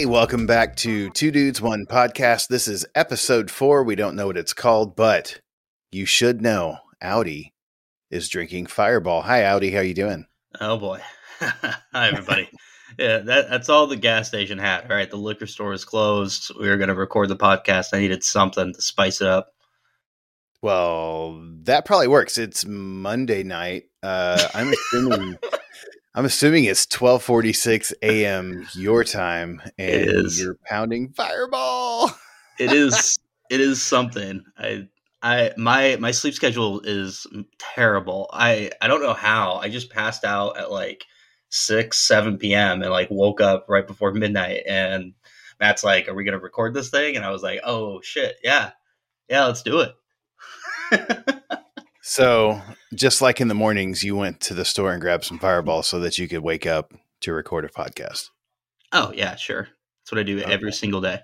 Hey, welcome back to Two Dudes One Podcast. This is episode four. We don't know what it's called, but you should know. Audi is drinking Fireball. Hi, Audi. How you doing? Oh boy. Hi everybody. yeah, that, that's all the gas station had. All right, the liquor store is closed. We were going to record the podcast. I needed something to spice it up. Well, that probably works. It's Monday night. Uh, I'm assuming. I'm assuming it's 12:46 a.m. your time, and you're pounding Fireball. it is. It is something. I. I my my sleep schedule is terrible. I I don't know how. I just passed out at like six seven p.m. and like woke up right before midnight. And Matt's like, "Are we gonna record this thing?" And I was like, "Oh shit, yeah, yeah, let's do it." so, just like in the mornings, you went to the store and grabbed some Fireball so that you could wake up to record a podcast. Oh yeah, sure. That's what I do okay. every single day.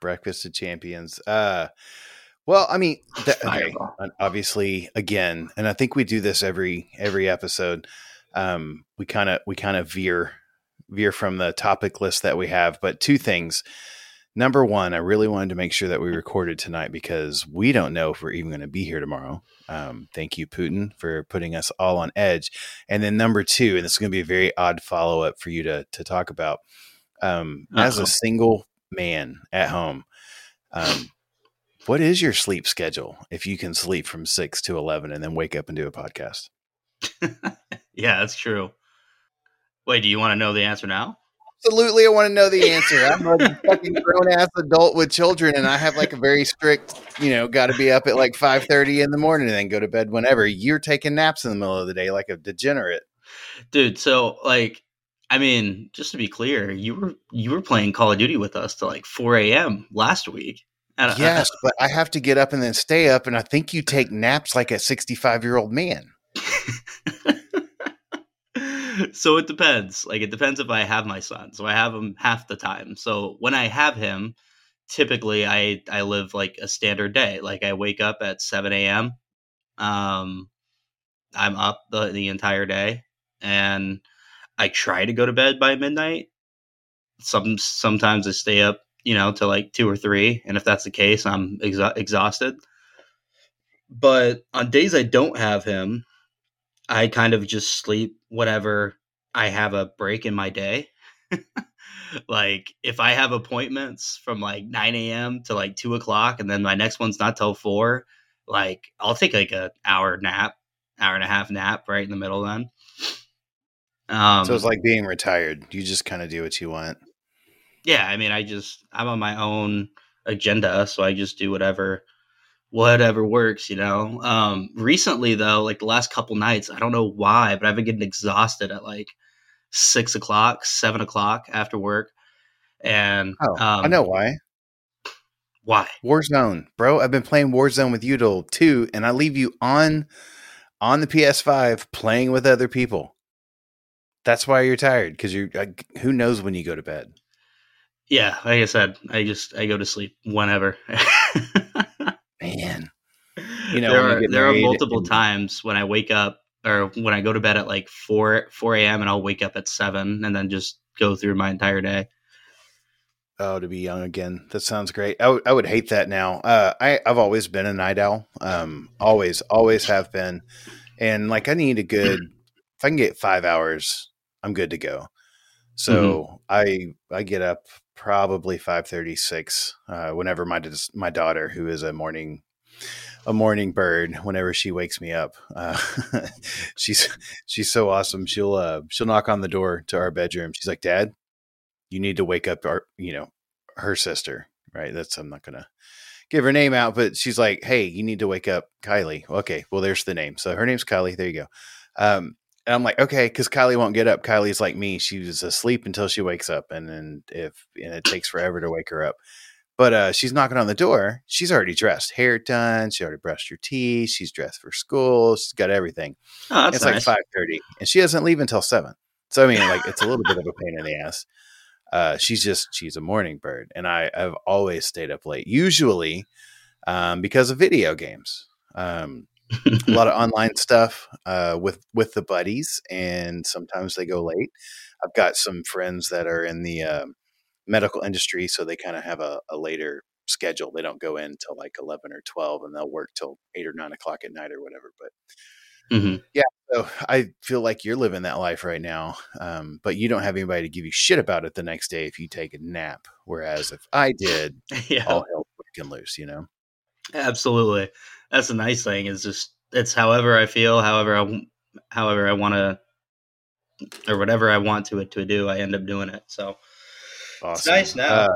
Breakfast of Champions. Uh, well, I mean, okay, obviously, again, and I think we do this every every episode. Um, we kind of we kind of veer veer from the topic list that we have, but two things number one, I really wanted to make sure that we recorded tonight because we don't know if we're even going to be here tomorrow. Um, thank you, Putin, for putting us all on edge. And then number two, and this is going to be a very odd follow up for you to to talk about. Um, as a single man at home, um, what is your sleep schedule if you can sleep from six to eleven and then wake up and do a podcast? yeah, that's true. Wait, do you want to know the answer now? Absolutely I want to know the answer. I'm a fucking grown ass adult with children, and I have like a very strict, you know, got to be up at like five thirty in the morning and then go to bed whenever. You're taking naps in the middle of the day like a degenerate, dude. So like, I mean, just to be clear, you were you were playing Call of Duty with us till like four a.m. last week. Uh, yes, but I have to get up and then stay up, and I think you take naps like a sixty-five year old man. so it depends. Like it depends if I have my son. So I have him half the time. So when I have him, typically I I live like a standard day. Like I wake up at seven a.m. Um, I'm up the the entire day, and I try to go to bed by midnight. Some sometimes I stay up, you know, to like two or three, and if that's the case, I'm exhausted. But on days I don't have him, I kind of just sleep whenever I have a break in my day. like if I have appointments from like 9 a.m. to like two o'clock, and then my next one's not till four, like I'll take like a hour nap, hour and a half nap right in the middle then. Um, so it's like being retired. You just kind of do what you want. Yeah, I mean, I just I'm on my own agenda, so I just do whatever whatever works, you know. Um, recently though, like the last couple nights, I don't know why, but I've been getting exhausted at like six o'clock, seven o'clock after work. And oh, um, I know why. Why? Warzone, bro. I've been playing Warzone with you till two, and I leave you on on the PS5 playing with other people. That's why you're tired because you're. Like, who knows when you go to bed? Yeah, like I said, I just I go to sleep whenever. man. You know, there are there are multiple and, times when I wake up or when I go to bed at like four four a.m. and I'll wake up at seven and then just go through my entire day. Oh, to be young again. That sounds great. I, w- I would hate that now. Uh, I, I've always been a night owl. Um, always, always have been. And like, I need a good, if I can get five hours, I'm good to go. So mm-hmm. I, I get up probably 536 uh, whenever my my daughter who is a morning a morning bird whenever she wakes me up. Uh, she's she's so awesome. She'll uh, she'll knock on the door to our bedroom. She's like dad you need to wake up our you know her sister right? That's i'm not gonna give her name out but she's like hey you need to wake up kylie. Okay well there's the name. So her name's kylie. There you go. Um, and I'm like, okay, because Kylie won't get up. Kylie's like me; she's asleep until she wakes up, and then if and it takes forever to wake her up. But uh, she's knocking on the door. She's already dressed, hair done. She already brushed her teeth. She's dressed for school. She's got everything. Oh, it's nice. like five thirty, and she doesn't leave until seven. So I mean, like, it's a little bit of a pain in the ass. Uh, she's just she's a morning bird, and I I've always stayed up late, usually um, because of video games. Um, a lot of online stuff uh, with with the buddies, and sometimes they go late. I've got some friends that are in the uh, medical industry, so they kind of have a, a later schedule. They don't go in till like eleven or twelve, and they'll work till eight or nine o'clock at night or whatever. But Mhm. yeah, so I feel like you're living that life right now, um, but you don't have anybody to give you shit about it the next day if you take a nap. Whereas if I did, yeah, all hell breaking loose. You know. absolutely. That's the nice thing. Is just it's however I feel, however I, however I want to, or whatever I want to it to do. I end up doing it. So Awesome. nice now. Uh,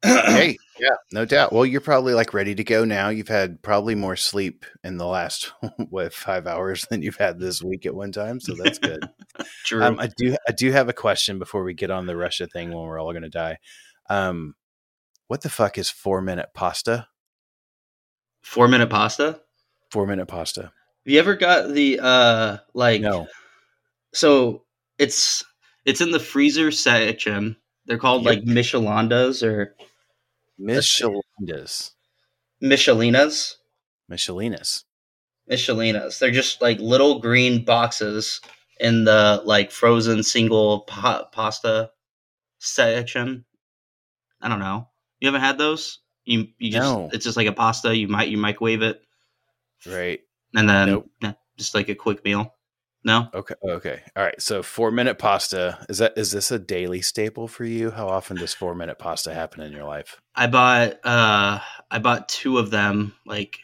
hey, yeah, no doubt. Well, you're probably like ready to go now. You've had probably more sleep in the last what five hours than you've had this week at one time, so that's good. True. um, I do, I do have a question before we get on the Russia thing when we're all going to die. Um, what the fuck is four minute pasta? Four minute pasta. Four minute pasta? Have you ever got the uh like No. so it's it's in the freezer section. They're called Yep. like Michelandas or Michelinas. Michelinas. Michelinas. Michelinas. They're just like little green boxes in the like frozen single pa- pasta section. I don't know. You haven't had those? You you just No. it's just like a pasta. You might you microwave it Right. and then Nope. just like a quick meal. No, Okay. Okay. All right. So four minute pasta is that is this a daily staple for you? How often does four minute pasta happen in your life? I bought uh I bought two of them like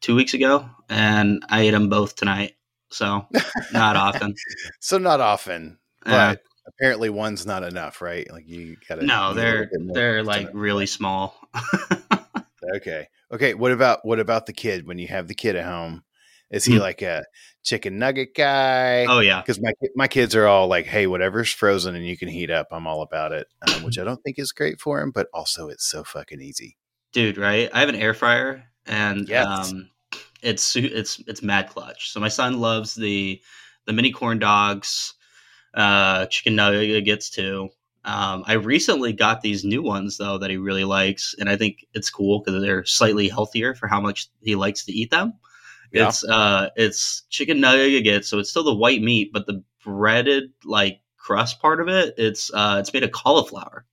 two weeks ago, and I ate them both tonight. So not often. So not often, Uh, but apparently one's not enough, right? Like you gotta. no, they're little bit more they're like really small. okay. Okay. What about what about the kid when you have the kid at home? Is he Hmm. like a chicken nugget guy? oh yeah, because my my kids are all like, "Hey, whatever's frozen and you can heat up, I'm all about it," um, which I don't think is great for him, but also it's so fucking easy. dude. Right? I have an air fryer, and Yes. um, it's it's it's mad clutch. So my son loves the the mini corn dogs, uh, chicken nuggets too. Um, I recently got these new ones though that he really likes, and I think it's cool because they're slightly healthier for how much he likes to eat them. Yeah. It's uh, it's chicken nuggets, so it's still the white meat, but the breaded like crust part of it, it's uh, it's made of cauliflower.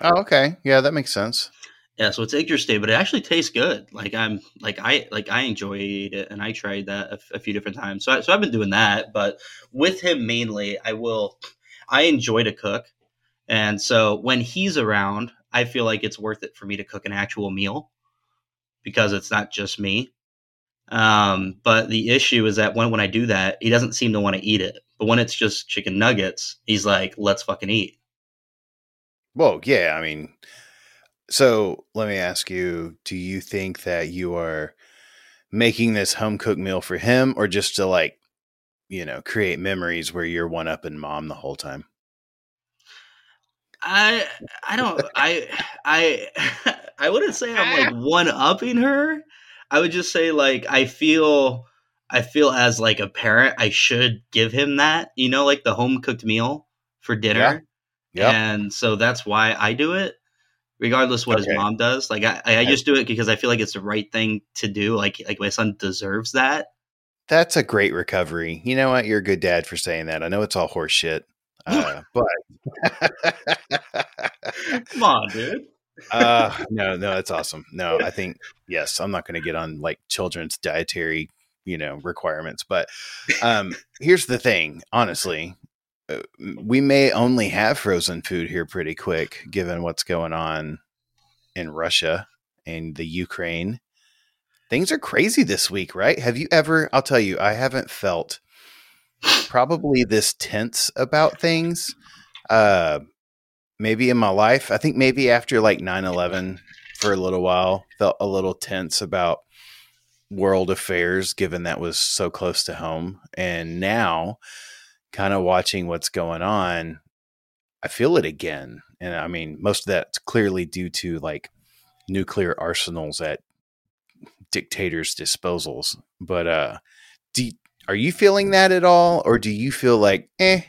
Oh, okay, yeah, that makes sense. Yeah, so it's interesting, but it actually tastes good. Like I'm like I like I enjoyed it, and I tried that a few different times. So I, so I've been doing that, but with him mainly, I will. I enjoy to cook, and so when he's around, I feel like it's worth it for me to cook an actual meal because it's not just me. Um, but the issue is that when when I do that, he doesn't seem to want to eat it. But when it's just chicken nuggets, he's like, "Let's fucking eat." Well, yeah, I mean, so let me ask you: Do you think that you are making this home cooked meal for him, or just to like, you know, create memories where you're one up and mom the whole time? I I don't I I I wouldn't say I'm like one upping her. I would just say like I feel I feel as like a parent I should give him that, you know, like the home cooked meal for dinner. Yep. And so that's why I do it. Regardless what Okay. his mom does. Like I, I I- just do it because I feel like it's the right thing to do. Like like my son deserves that. That's a great recovery. You know what? You're a good dad for saying that. I know it's all horse shit. Uh, but Come on, dude. Uh, no, no, that's awesome. No, I think yes, I'm not going to get on like children's dietary, you know, requirements. But um, here's the thing, honestly, uh, we may only have frozen food here pretty quick, given what's going on in Russia and the Ukraine. Things are crazy this week, right? Have you ever? I'll tell you, I haven't felt probably this tense about things. Uh, maybe in my life. I think maybe after like 9-11 for a little while, felt a little tense about world affairs, given that was so close to home. And now, kind of watching what's going on, I feel it again. And I mean, most of that's clearly due to like nuclear arsenals at dictators' disposals. But uh, do, are you feeling that at all? Or do you feel like, eh,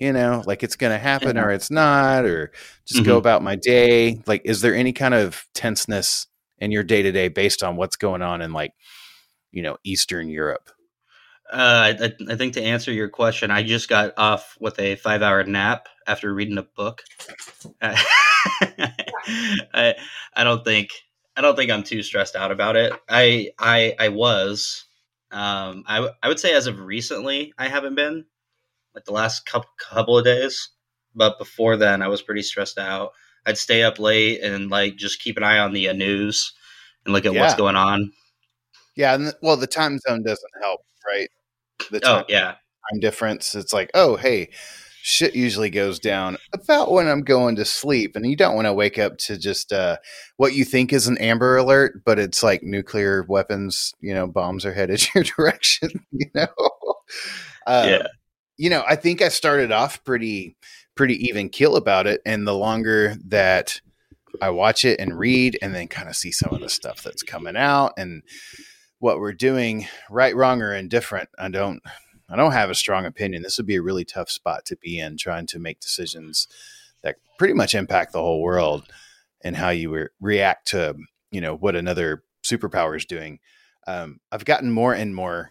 you know, like it's going to happen or it's not, or just go Mhm. about my day? Like, is there any kind of tenseness in your day to day based on what's going on in like, you know, Eastern Europe? Uh, I, I think to answer your question, I just got off with a five hour nap after reading a book. I, I don't think I don't think I'm too stressed out about it. I I I was. Um, I I would say as of recently, I haven't been like the last couple couple of days, but before then, I was pretty stressed out. I'd stay up late and like just keep an eye on the uh, news and look at yeah. what's going on. Yeah, and the, well, the time zone doesn't help, right? The oh, time, oh yeah, time difference. It's like, oh hey, shit usually goes down about when I'm going to sleep, and you don't want to wake up to just uh, what you think is an Amber Alert, but it's like nuclear weapons. You know, bombs are headed your direction. You know, uh, yeah. You know, I think I started off pretty pretty even keel about it, and the longer that I watch it and read, and then kind of see some of the stuff that's coming out and what we're doing, right, wrong, or indifferent, I don't I don't have a strong opinion. This would be a really tough spot to be in, trying to make decisions that pretty much impact the whole world and how you re- react to you know what another superpower is doing. Um, I've gotten more and more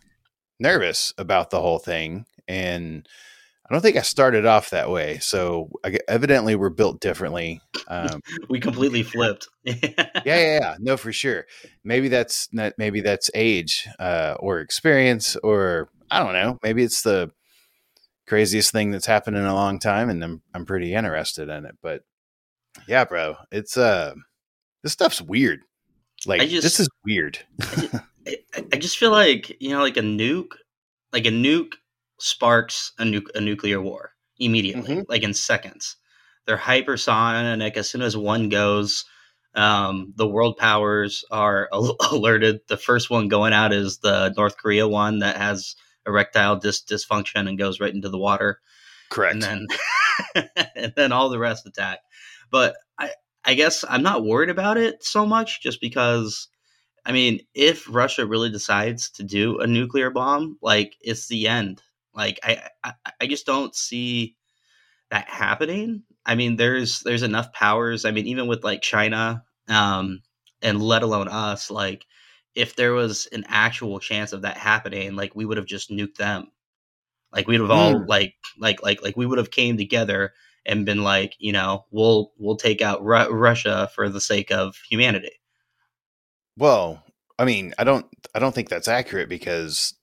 nervous about the whole thing, and I don't think I started off that way. So I, evidently, we're built differently. Um, we completely flipped. yeah, yeah, yeah, no, for sure. Maybe that's not, maybe that's age uh, or experience or I don't know. Maybe it's the craziest thing that's happened in a long time, and I'm I'm pretty interested in it. But yeah, bro, it's uh, this stuff's weird. Like just, this is weird. I, I just feel like you know, like a nuke, like a nuke sparks a, nu- a nuclear war immediately, mm-hmm. like in seconds. They're hypersonic. As soon as one goes, um, the world powers are alerted. The first one going out is the North Korea one that has erectile dis- dysfunction and goes right into the water. Correct. And then and then all the rest attack. But I I guess I'm not worried about it so much just because I mean, if Russia really decides to do a nuclear bomb, like it's the end. Like I I, I just don't see that happening. I mean, there's there's enough powers. I mean, even with like China, um, and let alone us, like if there was an actual chance of that happening, like we would have just nuked them. Like we'd have all mm. like like like like we would have came together and been like, you know, we'll we'll take out Ru- Russia for the sake of humanity. Well, I mean, I don't I don't think that's accurate because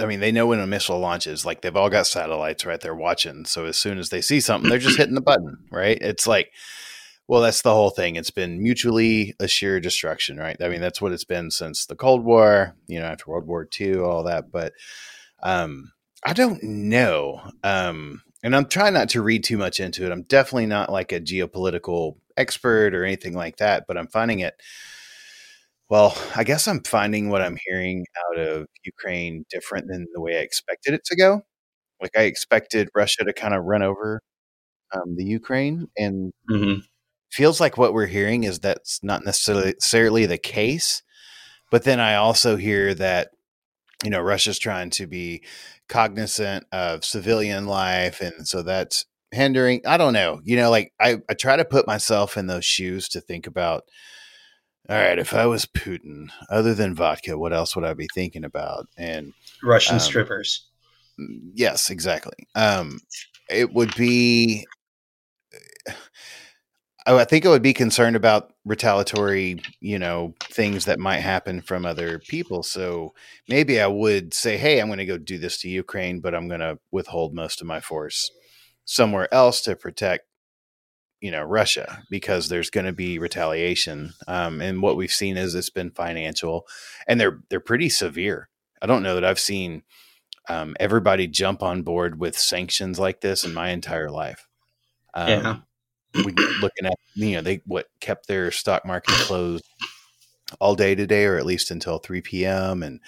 I mean, they know when a missile launches, like they've all got satellites right there watching. So as soon as they see something, they're just hitting the button, right? It's like well, that's the whole thing. It's been mutually assured destruction, right? I mean, that's what it's been since the Cold War, you know, after World War II, all that. But um, I don't know. Um, and I'm trying not to read too much into it. I'm definitely not like a geopolitical expert or anything like that, but I'm finding it. Well, I guess I'm finding what I'm hearing out of Ukraine different than the way I expected it to go. Like I expected Russia to kind of run over um, the Ukraine, and mm-hmm feels like what we're hearing is that's not necessarily the case. But then I also hear that, you know, Russia's trying to be cognizant of civilian life. And so that's hindering. I don't know. You know, like I, I try to put myself in those shoes to think about, all right, if I was Putin, other than vodka, what else would I be thinking about? And Russian um, strippers. Yes, exactly. Um, it would be Oh, I think I would be concerned about retaliatory, you know, things that might happen from other people. So maybe I would say, hey, I'm going to go do this to Ukraine, but I'm going to withhold most of my force somewhere else to protect, you know, Russia because there's going to be retaliation. Um, and what we've seen is it's been financial, and they're they're pretty severe. I don't know that I've seen um, everybody jump on board with sanctions like this in my entire life. Um, yeah we looking at you know they what kept their stock market closed all day today or at least until 3 p.m and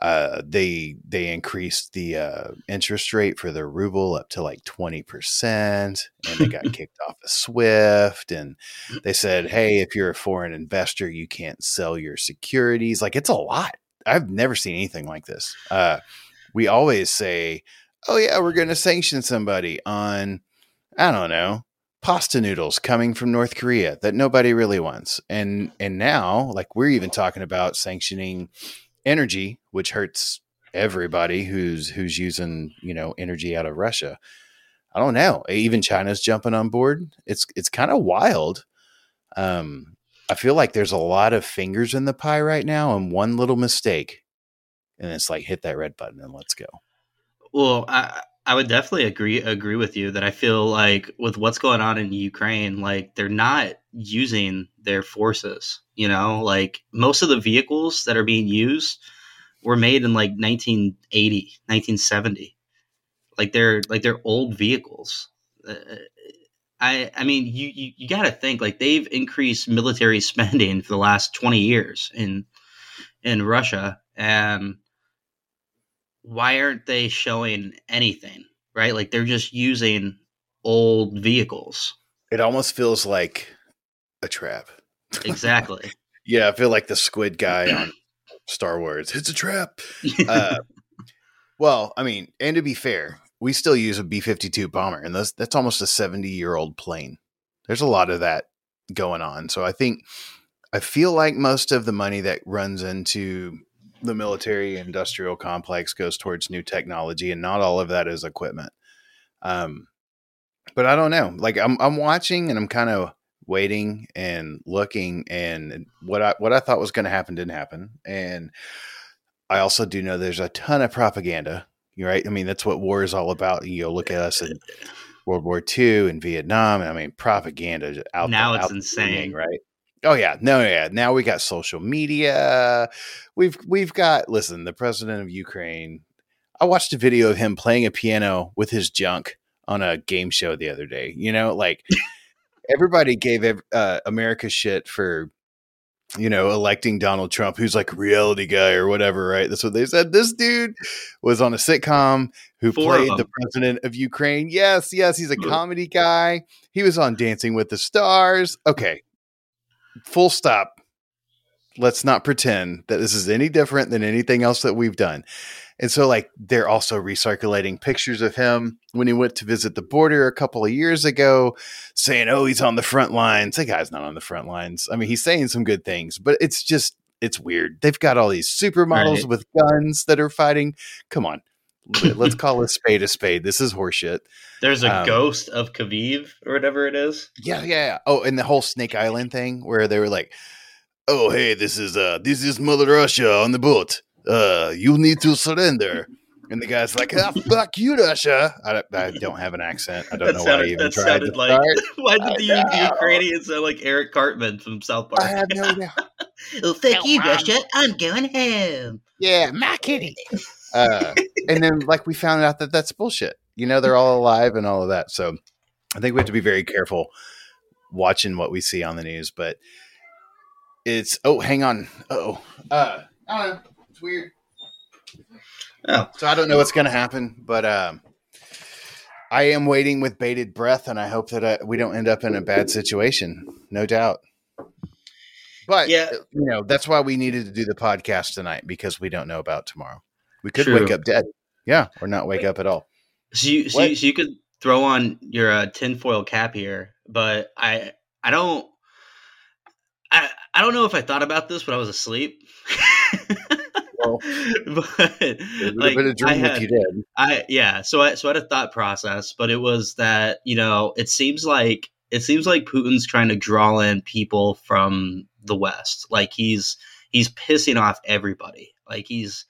uh, they they increased the uh, interest rate for the ruble up to like 20% and they got kicked off of swift and they said hey if you're a foreign investor you can't sell your securities. Like it's a lot. I've never seen anything like this. Uh, we always say oh yeah we're going to sanction somebody on i don't know pasta noodles coming from North Korea that nobody really wants. And and now like we're even talking about sanctioning energy which hurts everybody who's who's using you know energy out of Russia. I don't know. Even China's jumping on board. It's it's kind of wild. Um, I feel like there's a lot of fingers in the pie right now, and one little mistake, and it's like hit that red button and let's go. Well, I I would definitely agree agree with you that I feel like with what's going on in Ukraine, like they're not using their forces. You know, like most of the vehicles that are being used were made in like 1980, 1970. Like they're like they're old vehicles. Uh, I I mean, you you, you got to think like they've increased military spending for the last 20 years in in Russia and why aren't they showing anything? Right? Like they're just using old vehicles. It almost feels like a trap. Exactly. yeah, I feel like the squid guy on Star Wars. It's a trap. Uh, well, I mean, and to be fair, we still use a B 52 bomber, and that's, that's almost a 70 year old plane. There's a lot of that going on. So I think, I feel like most of the money that runs into the military industrial complex goes towards new technology, and not all of that is equipment. Um, but I don't know. Like I'm, I'm watching, and I'm kind of waiting and looking, and what I what I thought was going to happen didn't happen, and I also do know there's a ton of propaganda. Right? I mean, that's what war is all about. You know, look at us in World War II and Vietnam. I mean, propaganda out now. The, it's out insane, right? Oh yeah, no, yeah. Now we got social media. We've we've got listen, the president of Ukraine. I watched a video of him playing a piano with his junk on a game show the other day. You know, like everybody gave uh, America shit for you know electing Donald Trump, who's like a reality guy or whatever, right? That's what they said. This dude was on a sitcom who Four played the president of Ukraine. Yes, yes, he's a comedy guy. He was on Dancing with the Stars. Okay, full stop. Let's not pretend that this is any different than anything else that we've done. And so, like, they're also recirculating pictures of him when he went to visit the border a couple of years ago, saying, Oh, he's on the front lines. That guy's not on the front lines. I mean, he's saying some good things, but it's just, it's weird. They've got all these supermodels Right. with guns that are fighting. Come on. Let's call a spade a spade. This is horseshit. There's a Um, ghost of Kaviv or whatever it is. Yeah, yeah, yeah. Oh, and the whole Snake Island thing where they were like, "Oh, hey, this is uh, this is Mother Russia on the boat. Uh, you need to surrender." And the guy's like, "Ah, fuck you, Russia." I don't, I don't have an accent. I don't That know why I even that tried sounded to like. start. Why I did the, know. the Ukrainian sound like Eric Cartman from South Park? I have no idea. oh, fuck you, Russia. I'm going home. Yeah, my kitty. Uh, and then, like, we found out that that's bullshit. You know, they're all alive and all of that. So, I think we have to be very careful watching what we see on the news. But it's oh, hang on. Oh, uh, I don't know. It's weird. Oh, So I don't know what's going to happen, but um, I am waiting with bated breath, and I hope that uh, we don't end up in a bad situation. No doubt. But Yeah. you know that's why we needed to do the podcast tonight because we don't know about tomorrow. We could True. wake up dead, yeah, or not wake up at all. so you, so you, so you could throw on your uh, tinfoil cap here, but I I don't I I don't know if I thought about this when I was asleep. But It would like, have been a dream if had- you did. I yeah, so I so I had a thought process, but it was that you know it seems like it seems like Putin's trying to draw in people from the West, like he's he's pissing off everybody, like he's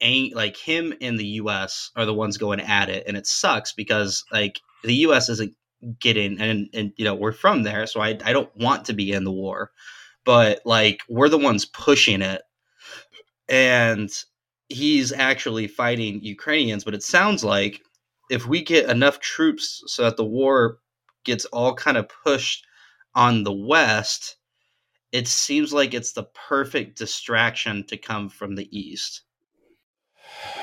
ain't like him and the U.S. are the ones going at it, and it sucks because like the U.S. isn't getting and and you know we're from there, so I I don't want to be in the war, but like we're the ones pushing it, and he's actually fighting Ukrainians, but it sounds like if we get enough troops so that the war gets all kind of pushed on the West, it seems like it's the perfect distraction to come from the East.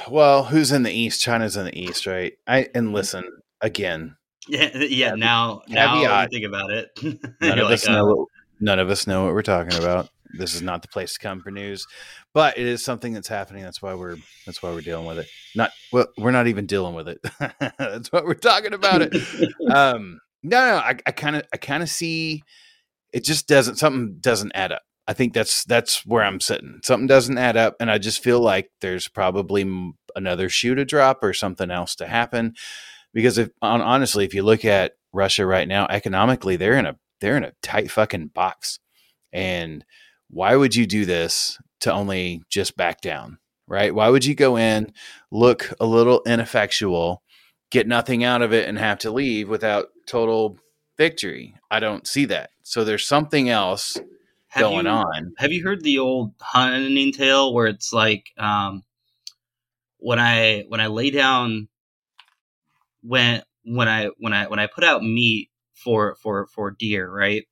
Well, who's in the east? China's in the east, right? I and listen again. Yeah, yeah. Now, now think about it. None of like, us uh, know. What, none of us know what we're talking about. This is not the place to come for news, but it is something that's happening. That's why we're that's why we're dealing with it. Not well, we're not even dealing with it. that's why we're talking about it. um, no, no, I kind of I kind of see it. Just doesn't something doesn't add up. I think that's that's where I'm sitting. Something doesn't add up, and I just feel like there's probably another shoe to drop or something else to happen. Because if honestly, if you look at Russia right now, economically, they're in a they're in a tight fucking box. And why would you do this to only just back down? Right? Why would you go in, look a little ineffectual, get nothing out of it, and have to leave without total victory? I don't see that. So there's something else have going you, on. Have you heard the old hunting tale where it's like um, when I when I lay down when when I when I when I put out meat for for for deer, right?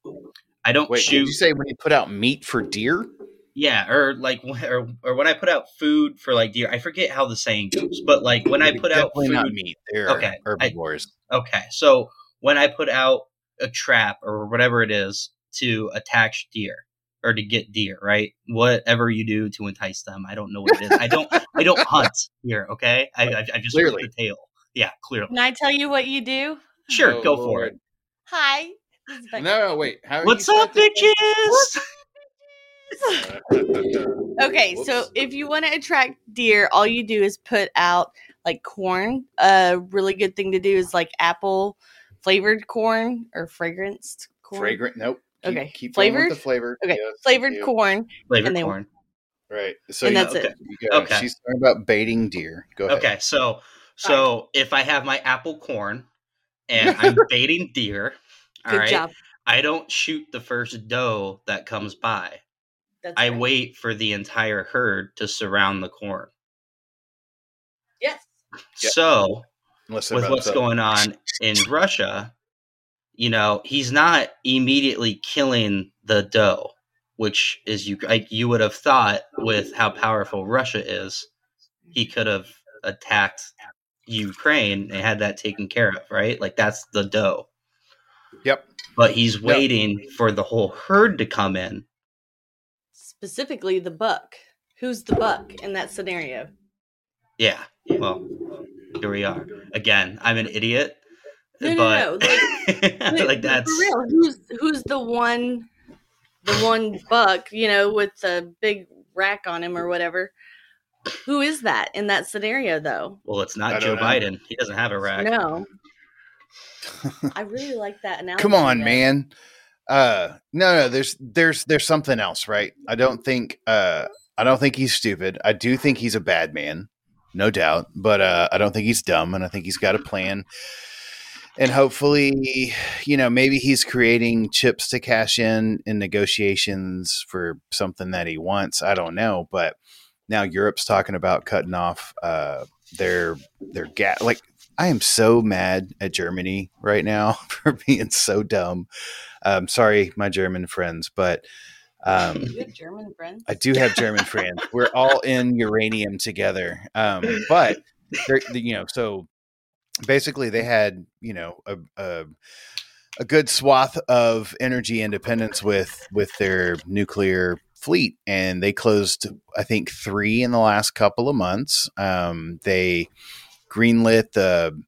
I don't Wait, shoot. Did you say when you put out meat for deer? Yeah, or like, or, or when I put out food for like deer, I forget how the saying goes, but like when I put out food, not meat, they're okay, herbivores. I, okay, so when I put out a trap or whatever it is to attach deer or to get deer, right? Whatever you do to entice them, I don't know what it is. I don't, I don't hunt here. Okay, I, I, I just clearly the tail. Yeah, clearly. Can I tell you what you do? Sure, oh, go Lord. for it. Oh, Hi. No, no, wait. How What's up, bitches? okay, Whoops. so if you want to attract deer, all you do is put out like corn. A really good thing to do is like apple flavored corn or fragranced corn. Fragrant? Nope. Keep, okay. Keep flavored. the flavor. Okay. Yes, flavored corn. Flavored and corn. Right. So and that's okay. it. Okay. She's talking about baiting deer. Go ahead. Okay. So so right. if I have my apple corn and I'm baiting deer, all Good right, job. I don't shoot the first doe that comes by. That's I right. wait for the entire herd to surround the corn. Yes. So, with what's going on in Russia, you know, he's not immediately killing the doe, which is you like you would have thought with how powerful Russia is, he could have attacked Ukraine and had that taken care of, right? Like that's the doe. Yep. But he's waiting yep. for the whole herd to come in. Specifically, the buck. Who's the buck in that scenario? Yeah. Well, here we are. Again, I'm an idiot. No, but no, no. Like, like that's for real. Who's who's the one the one buck, you know, with the big rack on him or whatever? Who is that in that scenario though? Well, it's not Joe know. Biden. He doesn't have a rack. No. I really like that analogy. Come on, man. Uh no no there's there's there's something else, right? I don't think uh I don't think he's stupid. I do think he's a bad man, no doubt, but uh I don't think he's dumb and I think he's got a plan. And hopefully, you know, maybe he's creating chips to cash in in negotiations for something that he wants. I don't know, but now Europe's talking about cutting off uh, their their gas. Like I am so mad at Germany right now for being so dumb. Um, sorry, my German friends, but um, you have German friends. I do have German friends. We're all in uranium together. Um, but you know, so basically, they had you know a, a a good swath of energy independence with with their nuclear fleet, and they closed, I think, three in the last couple of months. Um, they greenlit the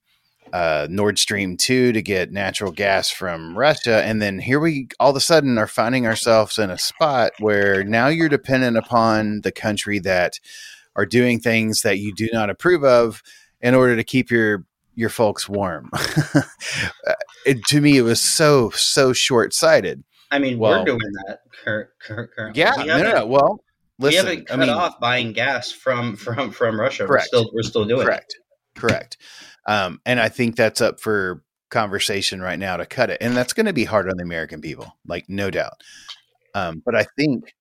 uh, Nord Stream 2 to get natural gas from Russia. And then here we all of a sudden are finding ourselves in a spot where now you're dependent upon the country that are doing things that you do not approve of in order to keep your your folks warm. it, to me, it was so so short sighted. I mean, well, we're doing that cur- cur- currently. Yeah, no, no, no. Well, listen, we haven't cut I mean, off buying gas from from from Russia. Correct. We're still we're still doing correct, it. Correct. Um, and I think that's up for conversation right now to cut it, and that's going to be hard on the American people, like no doubt. Um, but I think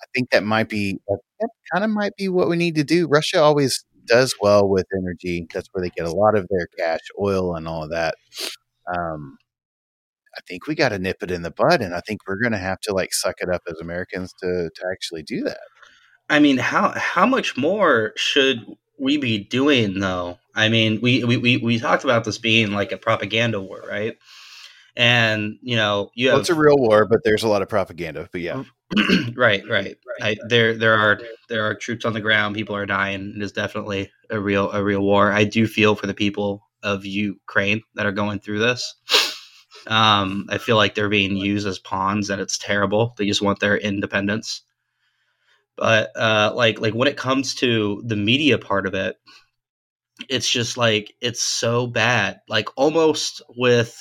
I think that might be that kind of might be what we need to do. Russia always does well with energy. That's where they get a lot of their cash, oil, and all of that. Um, I think we got to nip it in the bud, and I think we're going to have to like suck it up as Americans to to actually do that. I mean, how how much more should we be doing though? I mean, we we we, we talked about this being like a propaganda war, right? And you know, you have well, it's a real war, but there's a lot of propaganda. But yeah, right, right. I, there there are there are troops on the ground. People are dying. It is definitely a real a real war. I do feel for the people of Ukraine that are going through this Um, I feel like they're being used as pawns, and it's terrible. They just want their independence. But uh, like like when it comes to the media part of it, it's just like it's so bad. Like almost with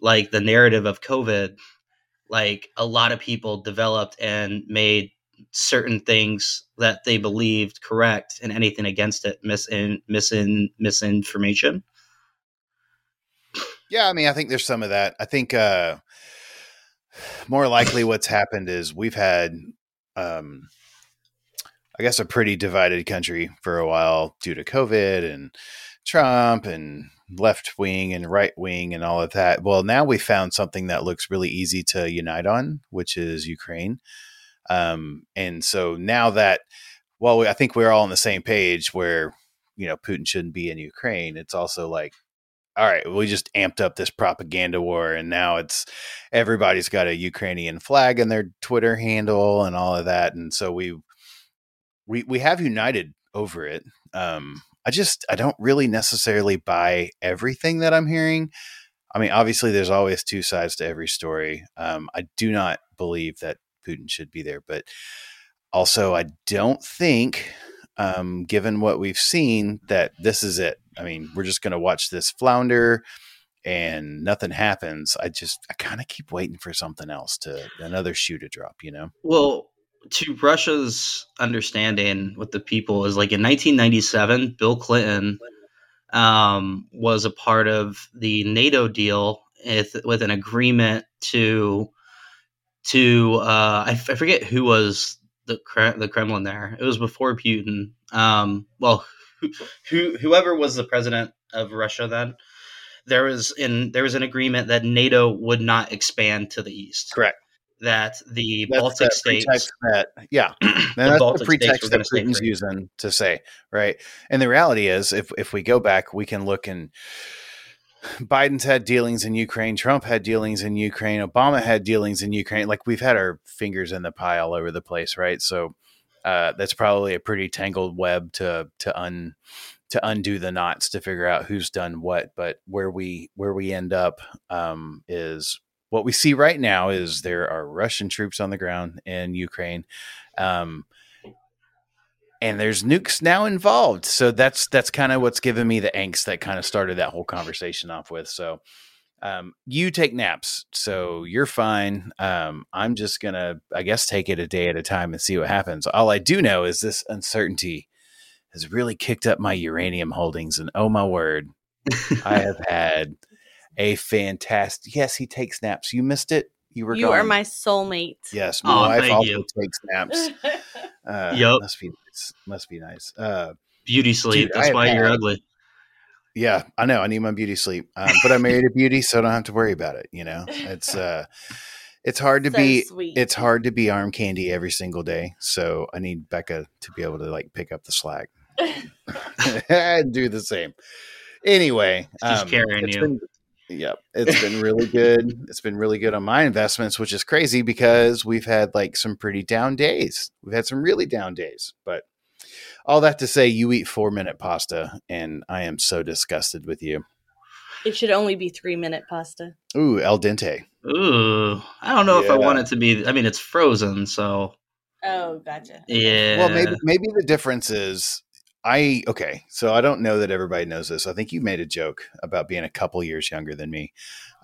like the narrative of COVID, like a lot of people developed and made certain things that they believed correct and anything against it misin misin misinformation. Yeah, I mean, I think there's some of that. I think uh more likely what's happened is we've had um I guess a pretty divided country for a while due to COVID and Trump and left wing and right wing and all of that. Well, now we found something that looks really easy to unite on, which is Ukraine. Um, and so now that, well, I think we're all on the same page where, you know, Putin shouldn't be in Ukraine. It's also like, all right, we just amped up this propaganda war, and now it's everybody's got a Ukrainian flag in their Twitter handle and all of that, and so we we we have united over it. Um, I just I don't really necessarily buy everything that I'm hearing. I mean, obviously, there's always two sides to every story. Um, I do not believe that Putin should be there. But also, I don't think, um, given what we've seen, that this is it. I mean, we're just going to watch this flounder and nothing happens. I just, I kind of keep waiting for something else to another shoe to drop, you know? Well, to Russia's understanding with the people is like in 1997, Bill Clinton um, was a part of the NATO deal with, with an agreement to to uh, I, f- I forget who was the the Kremlin there. It was before Putin. Um, well, who, who, whoever was the president of Russia then, there was in there was an agreement that NATO would not expand to the east. Correct. That the that's Baltic states, that, yeah, the that's Baltic the pretext that Putin's using to say right. And the reality is, if if we go back, we can look and Biden's had dealings in Ukraine, Trump had dealings in Ukraine, Obama had dealings in Ukraine. Like we've had our fingers in the pie all over the place, right? So uh, that's probably a pretty tangled web to to un to undo the knots to figure out who's done what. But where we where we end up um, is what we see right now is there are Russian troops on the ground in Ukraine. Um, and there's nukes now involved. So that's that's kind of what's given me the angst that kind of started that whole conversation off with. So um, you take naps, so you're fine. Um, I'm just gonna, I guess, take it a day at a time and see what happens. All I do know is this uncertainty has really kicked up my uranium holdings, and oh my word, I have had a fantastic. Yes, he takes naps. You missed it. You were. You are my soulmate. Yes, my oh, wife also you. takes naps. Uh, yep. Must be nice. Must be nice. Uh, beauty sleep. Dude, That's why you're ugly. Yeah, I know. I need my beauty sleep, um, but I married a beauty, so I don't have to worry about it. You know, it's uh, it's hard to so be sweet. it's hard to be arm candy every single day. So I need Becca to be able to like pick up the slack and do the same. Anyway, she's um, carrying you. Been, Yep. It's been really good. It's been really good on my investments, which is crazy because we've had like some pretty down days. We've had some really down days. But all that to say, you eat four minute pasta, and I am so disgusted with you. It should only be three minute pasta. Ooh, al dente. Ooh, I don't know yeah. if I want it to be. I mean, it's frozen, so. Oh, gotcha. Yeah. Well, maybe maybe the difference is I okay, so I don't know that everybody knows this. I think you made a joke about being a couple years younger than me.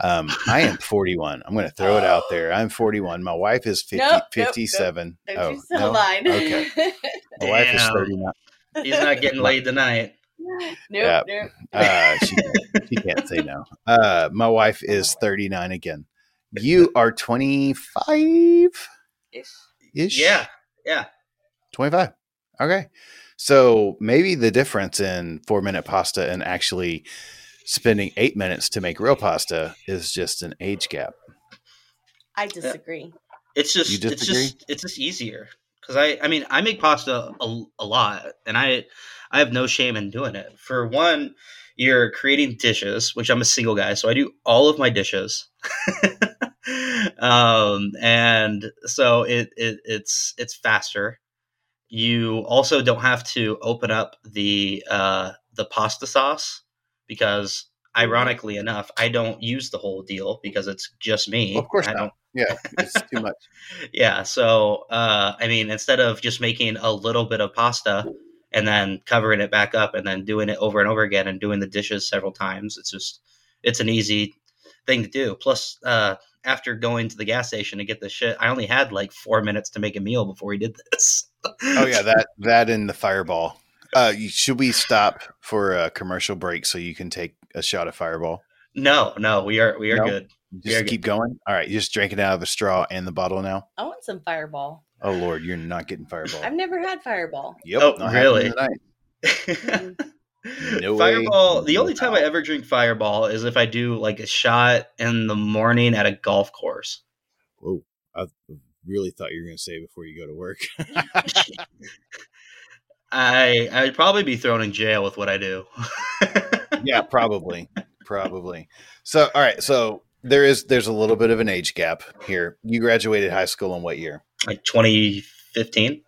Um, I am 41. I'm going to throw it out there. I'm 41. My wife is 50, nope, 57. Nope, nope. Oh, no? Line. okay. My Damn. wife is 39. He's not getting laid tonight. Nope, yeah. nope. Uh, she, can't, she can't say no. Uh, my wife is 39 again. You are 25 ish. Yeah, yeah. 25. Okay. So maybe the difference in four minute pasta and actually spending eight minutes to make real pasta is just an age gap. I disagree. It's just it's just it's just easier because I I mean I make pasta a, a lot and I I have no shame in doing it. For one, you're creating dishes, which I'm a single guy, so I do all of my dishes. um, and so it, it it's it's faster you also don't have to open up the uh, the pasta sauce because ironically enough, I don't use the whole deal because it's just me. Of course I not. don't. Yeah, it's too much. Yeah, so uh, I mean, instead of just making a little bit of pasta and then covering it back up and then doing it over and over again and doing the dishes several times, it's just it's an easy thing to do. Plus, uh, after going to the gas station to get the shit, I only had like four minutes to make a meal before we did this. Oh yeah, that that and the fireball. Uh, should we stop for a commercial break so you can take a shot of fireball? no, no, we are we are No? good. Just Yeah, keep going. All right, you just drinking out of a straw and the bottle now. I want some Fireball. Oh Lord, you're not getting fireball. I've never had Fireball. Yep. Oh, not really? happening tonight. No way, Fireball. The only time I ever drink Fireball is if I do like a shot in the morning at a golf course. Whoa, I really thought you were going to say before you go to work. I I'd probably be thrown in jail with what I do. yeah, probably, probably. So, all right, so there is there's a little bit of an age gap here. You graduated high school in what year? like 2015.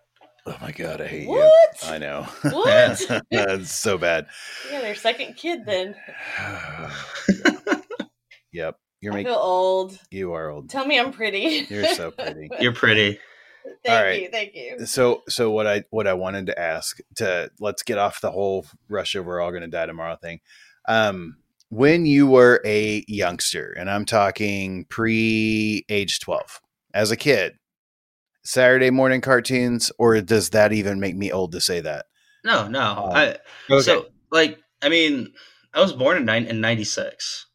Oh my god, I hate What? you. I know. What? That's so bad. yeah, their second kid then. yep, you're I making feel old. you are old. Tell me I'm pretty. You're so pretty. You're pretty. thank All right. you, thank you. So, so what I what I wanted to ask to let's get off the whole Russia we're all going to die tomorrow thing. Um, when you were a youngster, and I'm talking pre age twelve, as a kid, Saturday morning cartoons, or does that even make me old to say that? No, no. Oh, I, So like I mean, I was born in nine in '96.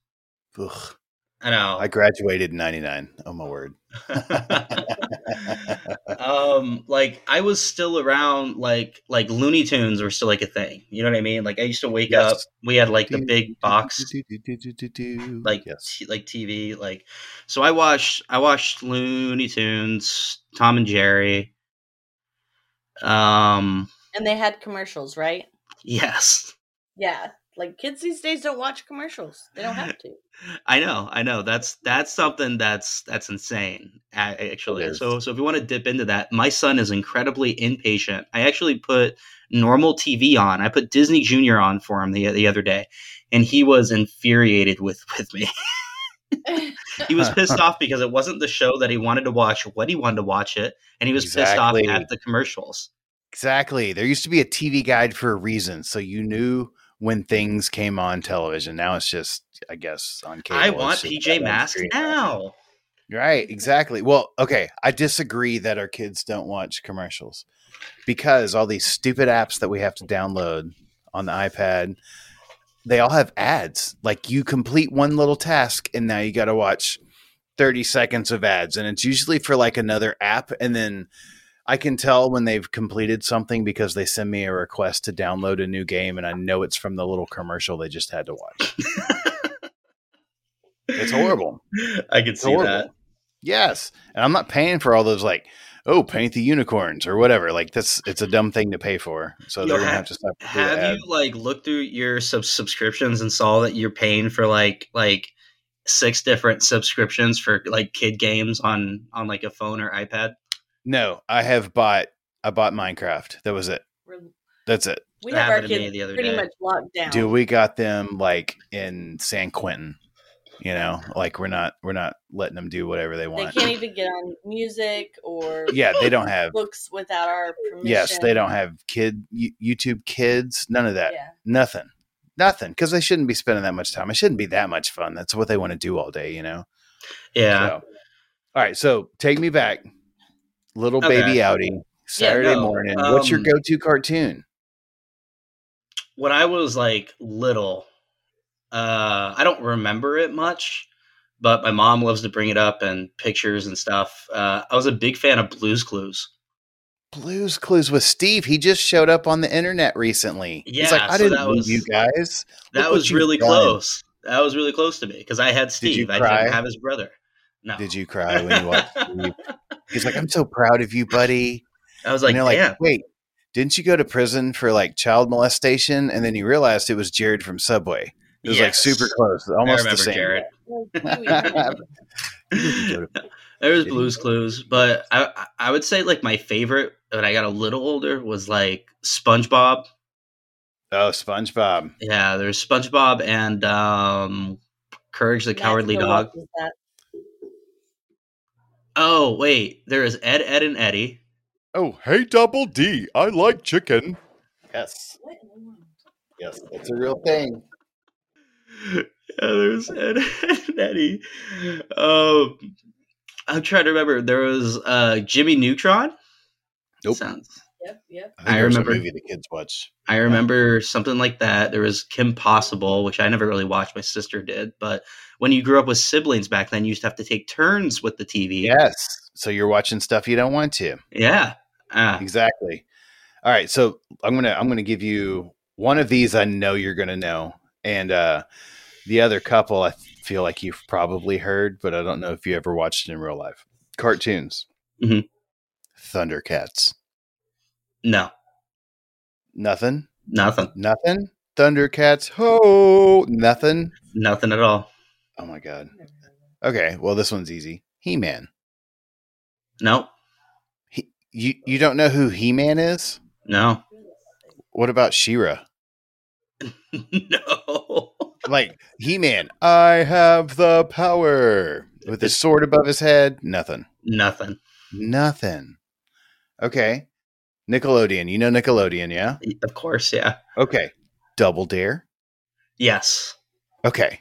Ugh, I know. I graduated in '99. Oh my word! um like i was still around like like looney tunes were still like a thing you know what i mean like i used to wake Yes. up we had like the big box like yes. t- like tv like so i watched i watched looney tunes tom and jerry um And they had commercials, right? yes Yeah. Like kids these days don't watch commercials. They don't have to. I know, I know. That's that's something that's that's insane. Actually, so so if you want to dip into that, my son is incredibly impatient. I actually put normal TV on. I put Disney Junior on for him the the other day, and he was infuriated with with me. he was pissed off because it wasn't the show that he wanted to watch when he wanted to watch it, and he was pissed off at the commercials. Exactly. There used to be a TV guide for a reason, so you knew when things came on television. Now it's just, I guess, on cable. I want PJ Masks now. Right. Exactly. Well, okay. I disagree that our kids don't watch commercials because all these stupid apps that we have to download on the iPad, they all have ads. Like you complete one little task, and now you got to watch 30 seconds of ads, and it's usually for like another app, and then. I can tell when they've completed something because they send me a request to download a new game, and I know it's from the little commercial they just had to watch. It's horrible. I can It's see horrible. that. Yes, and I'm not paying for all those like, oh, paint the unicorns or whatever. Like that's it's a dumb thing to pay for. So Yo, they're gonna have- have to stop. Have you like looked through your sub- subscriptions and saw that you're paying for like like six different subscriptions for like kid games on on like a phone or iPad? No, I have bought. I bought Minecraft. That was it. We're- That's it. we have our happened to me kids the other pretty day. much locked down. Dude, we got them like in San Quentin. You know, like we're not we're not letting them do whatever they want. they can't even get on music or yeah, they don't have. books without our permission. Yes, they don't have kid YouTube Kids. None of that. Yeah. Nothing. Nothing. Because they shouldn't be spending that much time. It shouldn't be that much fun. That's what they want to do all day. You know. Yeah. So, all right, so take me back, little Okay. baby outing, Saturday no, morning. What's your um, go-to cartoon? When I was like little, uh, I don't remember it much, but my mom loves to bring it up and pictures and stuff. Uh, I was a big fan of Blue's Clues. Blues Clues with Steve. He just showed up on the internet recently. He's like, Yeah, I so didn't that was- you guys. That was really done. close. That was really close to me because I had Did Steve. I didn't have his brother. No. Did you cry when you watched Steve? He's like, I'm so proud of you, buddy. I was And like, you're like, wait, didn't you go to prison for like child molestation? And then you realized it was Jared from Subway. It was like super close, almost I the same. Jared. Well, He didn't go to- There was Blue's Clues, but I I would say like my favorite when I got a little older was like SpongeBob. Oh, SpongeBob. Yeah, there's SpongeBob and um, Courage the Cowardly Dog. Oh wait, there is Ed, Edd, and Eddy. Oh, hey, Double D, I like chicken. Yes. Yes, it's a real thing. Yeah, there's Ed, Edd and Eddy. Um, I'm trying to remember. There was uh, Jimmy Neutron. Nope. Sounds. Yep, yep. I, I there a remember- movie the kids watch. I remember something like that. There was Kim Possible, which I never really watched. My sister did. But when you grew up with siblings back then, you used to have to take turns with the TV. Yes. So you're watching stuff you don't want to. Yeah. Ah, Exactly. All right. So I'm gonna I'm gonna give you one of these. I know you're gonna know, and uh, the other couple I feel like you've probably heard, but I don't know if you ever watched it in real life. Cartoons. Mhm. Thundercats. no, Nothing. nothing. Nothing. Thundercats. Ho. Nothing. Nothing at all. Oh my god. Okay. Well, this one's easy. He Man. No, He. You you don't know who He Man is? no, What about She-Ra? no. like He Man, I have the power with his sword above his head. Nothing. Nothing. Nothing. Okay. Nickelodeon. You know Nickelodeon, yeah? Of course, yeah. Okay. Double Dare. Yes. Okay.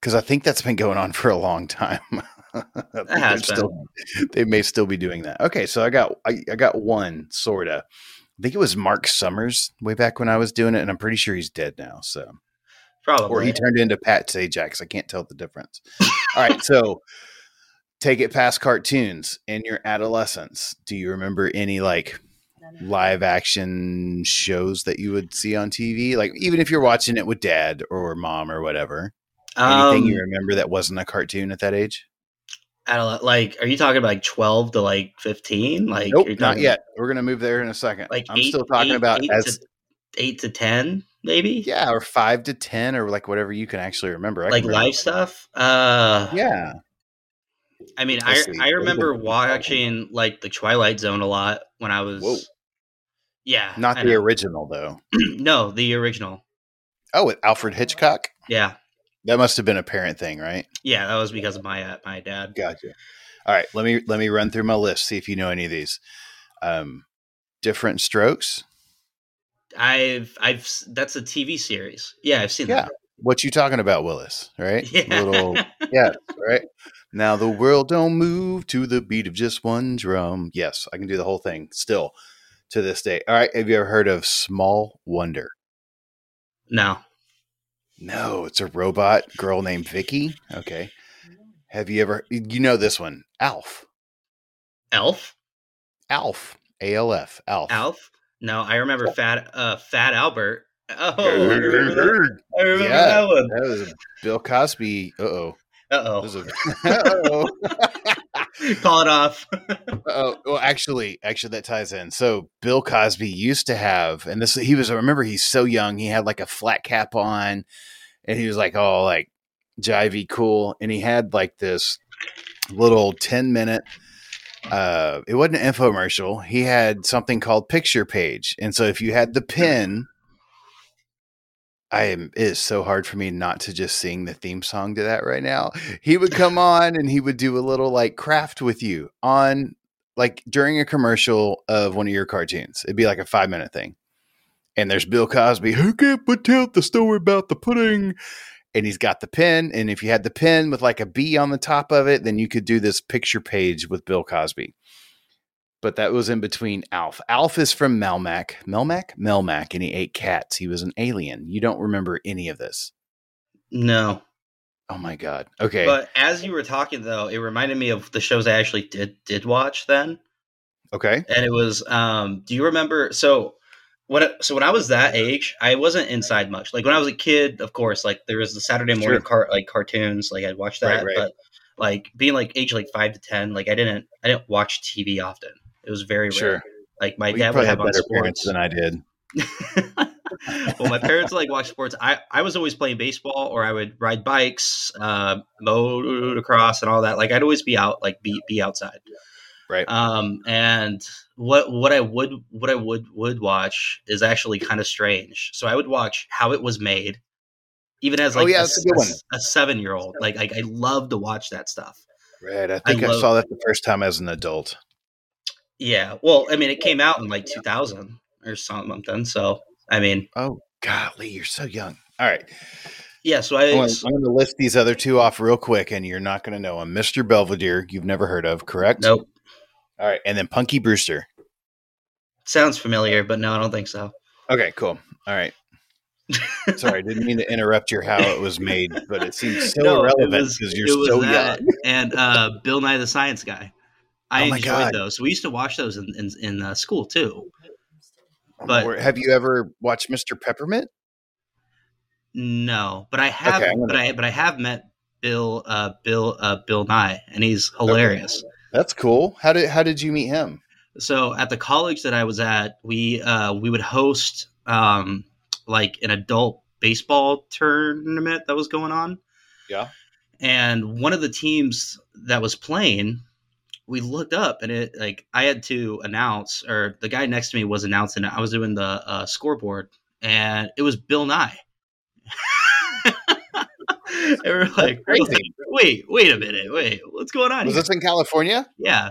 Because I think that's been going on for a long time. I has they're Still, they may still be doing that. Okay, so I got I, I got one sorta. I think it was Mark Summers way back when I was doing it, and I'm pretty sure he's dead now. So Probably. or he turned into Pat Sajak. I can't tell the difference. All right, so take it past cartoons in your adolescence. Do you remember any like live action shows that you would see on TV? Like even if you're watching it with dad or mom or whatever, anything um, you remember that wasn't a cartoon at that age? adole- like, are you talking about like twelve to like fifteen? Like, Nope, not yet. We're gonna move there in a second. Like, I'm eight- still talking eight- about eight as to, eight to ten, maybe. yeah, or five to ten, or like whatever you can actually remember. I like remember. live stuff. Uh, Yeah, I mean, I. I remember watching like the Twilight Zone a lot when I was. Whoa. Yeah, not I the know. original though. no, the original. Oh, with Alfred Hitchcock. Yeah, That must have been a parent thing, right? yeah, that was because of my uh, my dad. Gotcha. All right, let me let me run through my list. See if you know any of these. Um, Diff'rent Strokes. I've I've that's a TV series. Yeah, I've seen Yeah. that. What you talking about, Willis? Right? Yeah. Little yes, right. Now the world don't move to the beat of just one drum. Yes, I can do the whole thing still to this day. All right, have you ever heard of Small Wonder? no. No, it's a robot girl named Vicky. Okay. Have you ever you know this one? Alf. Elf. Alf. A L F. Alf. Alf. No, I remember Fat uh Fat Albert. Oh, I remember that, I remember Yeah. that one. That was Bill Cosby. Uh oh. Uh oh. Call it off. Oh, well, actually, actually, that ties in. So, Bill Cosby used to have, and this he was. I remember he's so young. He had like a flat cap on, and he was like, "Oh, like jivey cool," and he had like this little ten minute. Uh, it wasn't an infomercial. He had something called Picture Page, and so if you had the pin, I am. It is so hard for me not to just sing the theme song to that right now. He would come on and he would do a little like craft with you on like during a commercial of one of your cartoons. It'd be like a five minute thing. And there's Bill Cosby, who can't but tell the story about the pudding? And he's got the pen. And if you had the pen with like a B on the top of it, then you could do this picture page with Bill Cosby. But that was in between Alf. Alf is from Melmac. Melmac? Melmac. And he ate cats. He was an alien. You don't remember any of this. no. Oh my God. Okay. But as you were talking though, it reminded me of the shows I actually did did watch then. okay. and it was um do you remember so when so when I was that age, I wasn't inside much. Like when I was a kid, of course, like there was the Saturday morning Sure. car like cartoons, like I'd watch that. Right, right. But like being like age like five to ten, like I didn't I didn't watch TV often. It was very rare. Like my Well, dad would have better parents sports. than I did. well, my parents like watch sports. I, I was always playing baseball, or I would ride bikes, uh, motocross, and all that. Like I'd always be out, like be be outside. Right. Um, and what what I would what I would would watch is actually kind of strange. So I would watch how it was made, even as Oh, like yeah, a, a a seven year old. Like, like I love to watch that stuff. Right. I I think I, love- saw that the first time as an adult. Yeah. Well, I mean, it came out in like 2000 or something. So I mean, Oh, golly, you're so young. All right. yeah. So I I'm going to list these other two off real quick, and you're not going to know them. Mr. Belvedere, you've never heard of, correct? nope. All right. And then Punky Brewster. Sounds familiar, but no, I don't think so. Okay, cool. All right. Sorry, I didn't mean to interrupt your how it was made, but it seems so No, it irrelevant because you're so young. and uh, Bill Nye the Science Guy. I Oh enjoyed God. those. We used to watch those in in, in uh, school too. But- Or have you ever watched Mr. Peppermint? No, but I have, Okay, gonna- but I but I have met Bill uh, Bill uh, Bill Nye, and he's hilarious. That's cool. How did how did you meet him? So at the college that I was at, we uh, we would host um, like an adult baseball tournament that was going on. Yeah. And one of the teams that was playing, we looked up and it like I had to announce, or the guy next to me was announcing it. I was doing the uh, scoreboard, and it was Bill Nye. and we're like, crazy. wait, wait a minute, wait, what's going on? Was here? this in California? Yeah.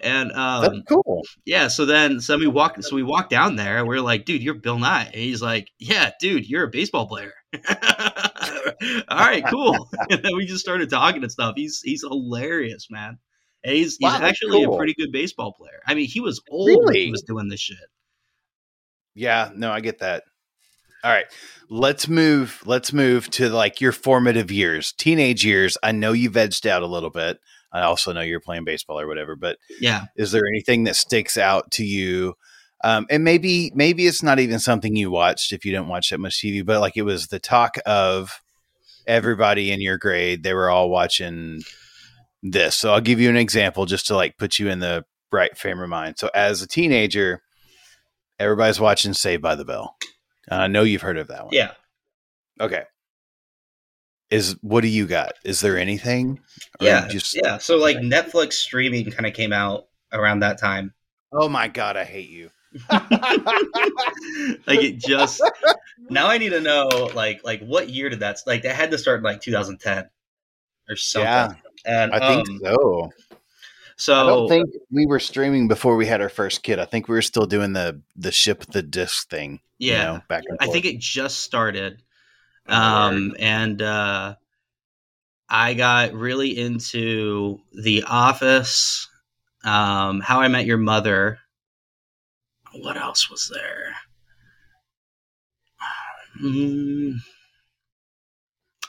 And That's um, cool. yeah, so then so we walk so we walk down there and we're like, dude, you're Bill Nye. And he's like, Yeah, dude, you're a baseball player. All right, cool. and then we just started talking and stuff. He's he's hilarious, man. He's he's Wow, actually cool. a pretty good baseball player. I mean, he was old when he was doing this shit. Yeah, no, I get that. All right. Let's move let's move to like your formative years, teenage years. I know you've edged out a little bit. I also know you're playing baseball or whatever, but Yeah. is there anything that sticks out to you? Um, and maybe maybe it's not even something you watched if you didn't watch that much TV, but like it was the talk of everybody in your grade. They were all watching this. So I'll give you an example just to like put you in the right frame of mind. So as a teenager, everybody's watching Saved by the Bell. And I know you've heard of that one. Yeah. Okay. Is what do you got? Is there anything? Or Yeah. Just yeah. So like Netflix streaming kind of came out around that time. oh my god, I hate you. like it just now I need to know like like what year did that like that had to start in like 2010 or something. Yeah, And I think um, so. so I don't think we were streaming before we had our first kid. I think we were still doing the the ship the disc thing. you yeah. know, back and I forth. think it just started. Oh, Um and uh I got really into The Office, um How I Met Your Mother. What else was there? Mm,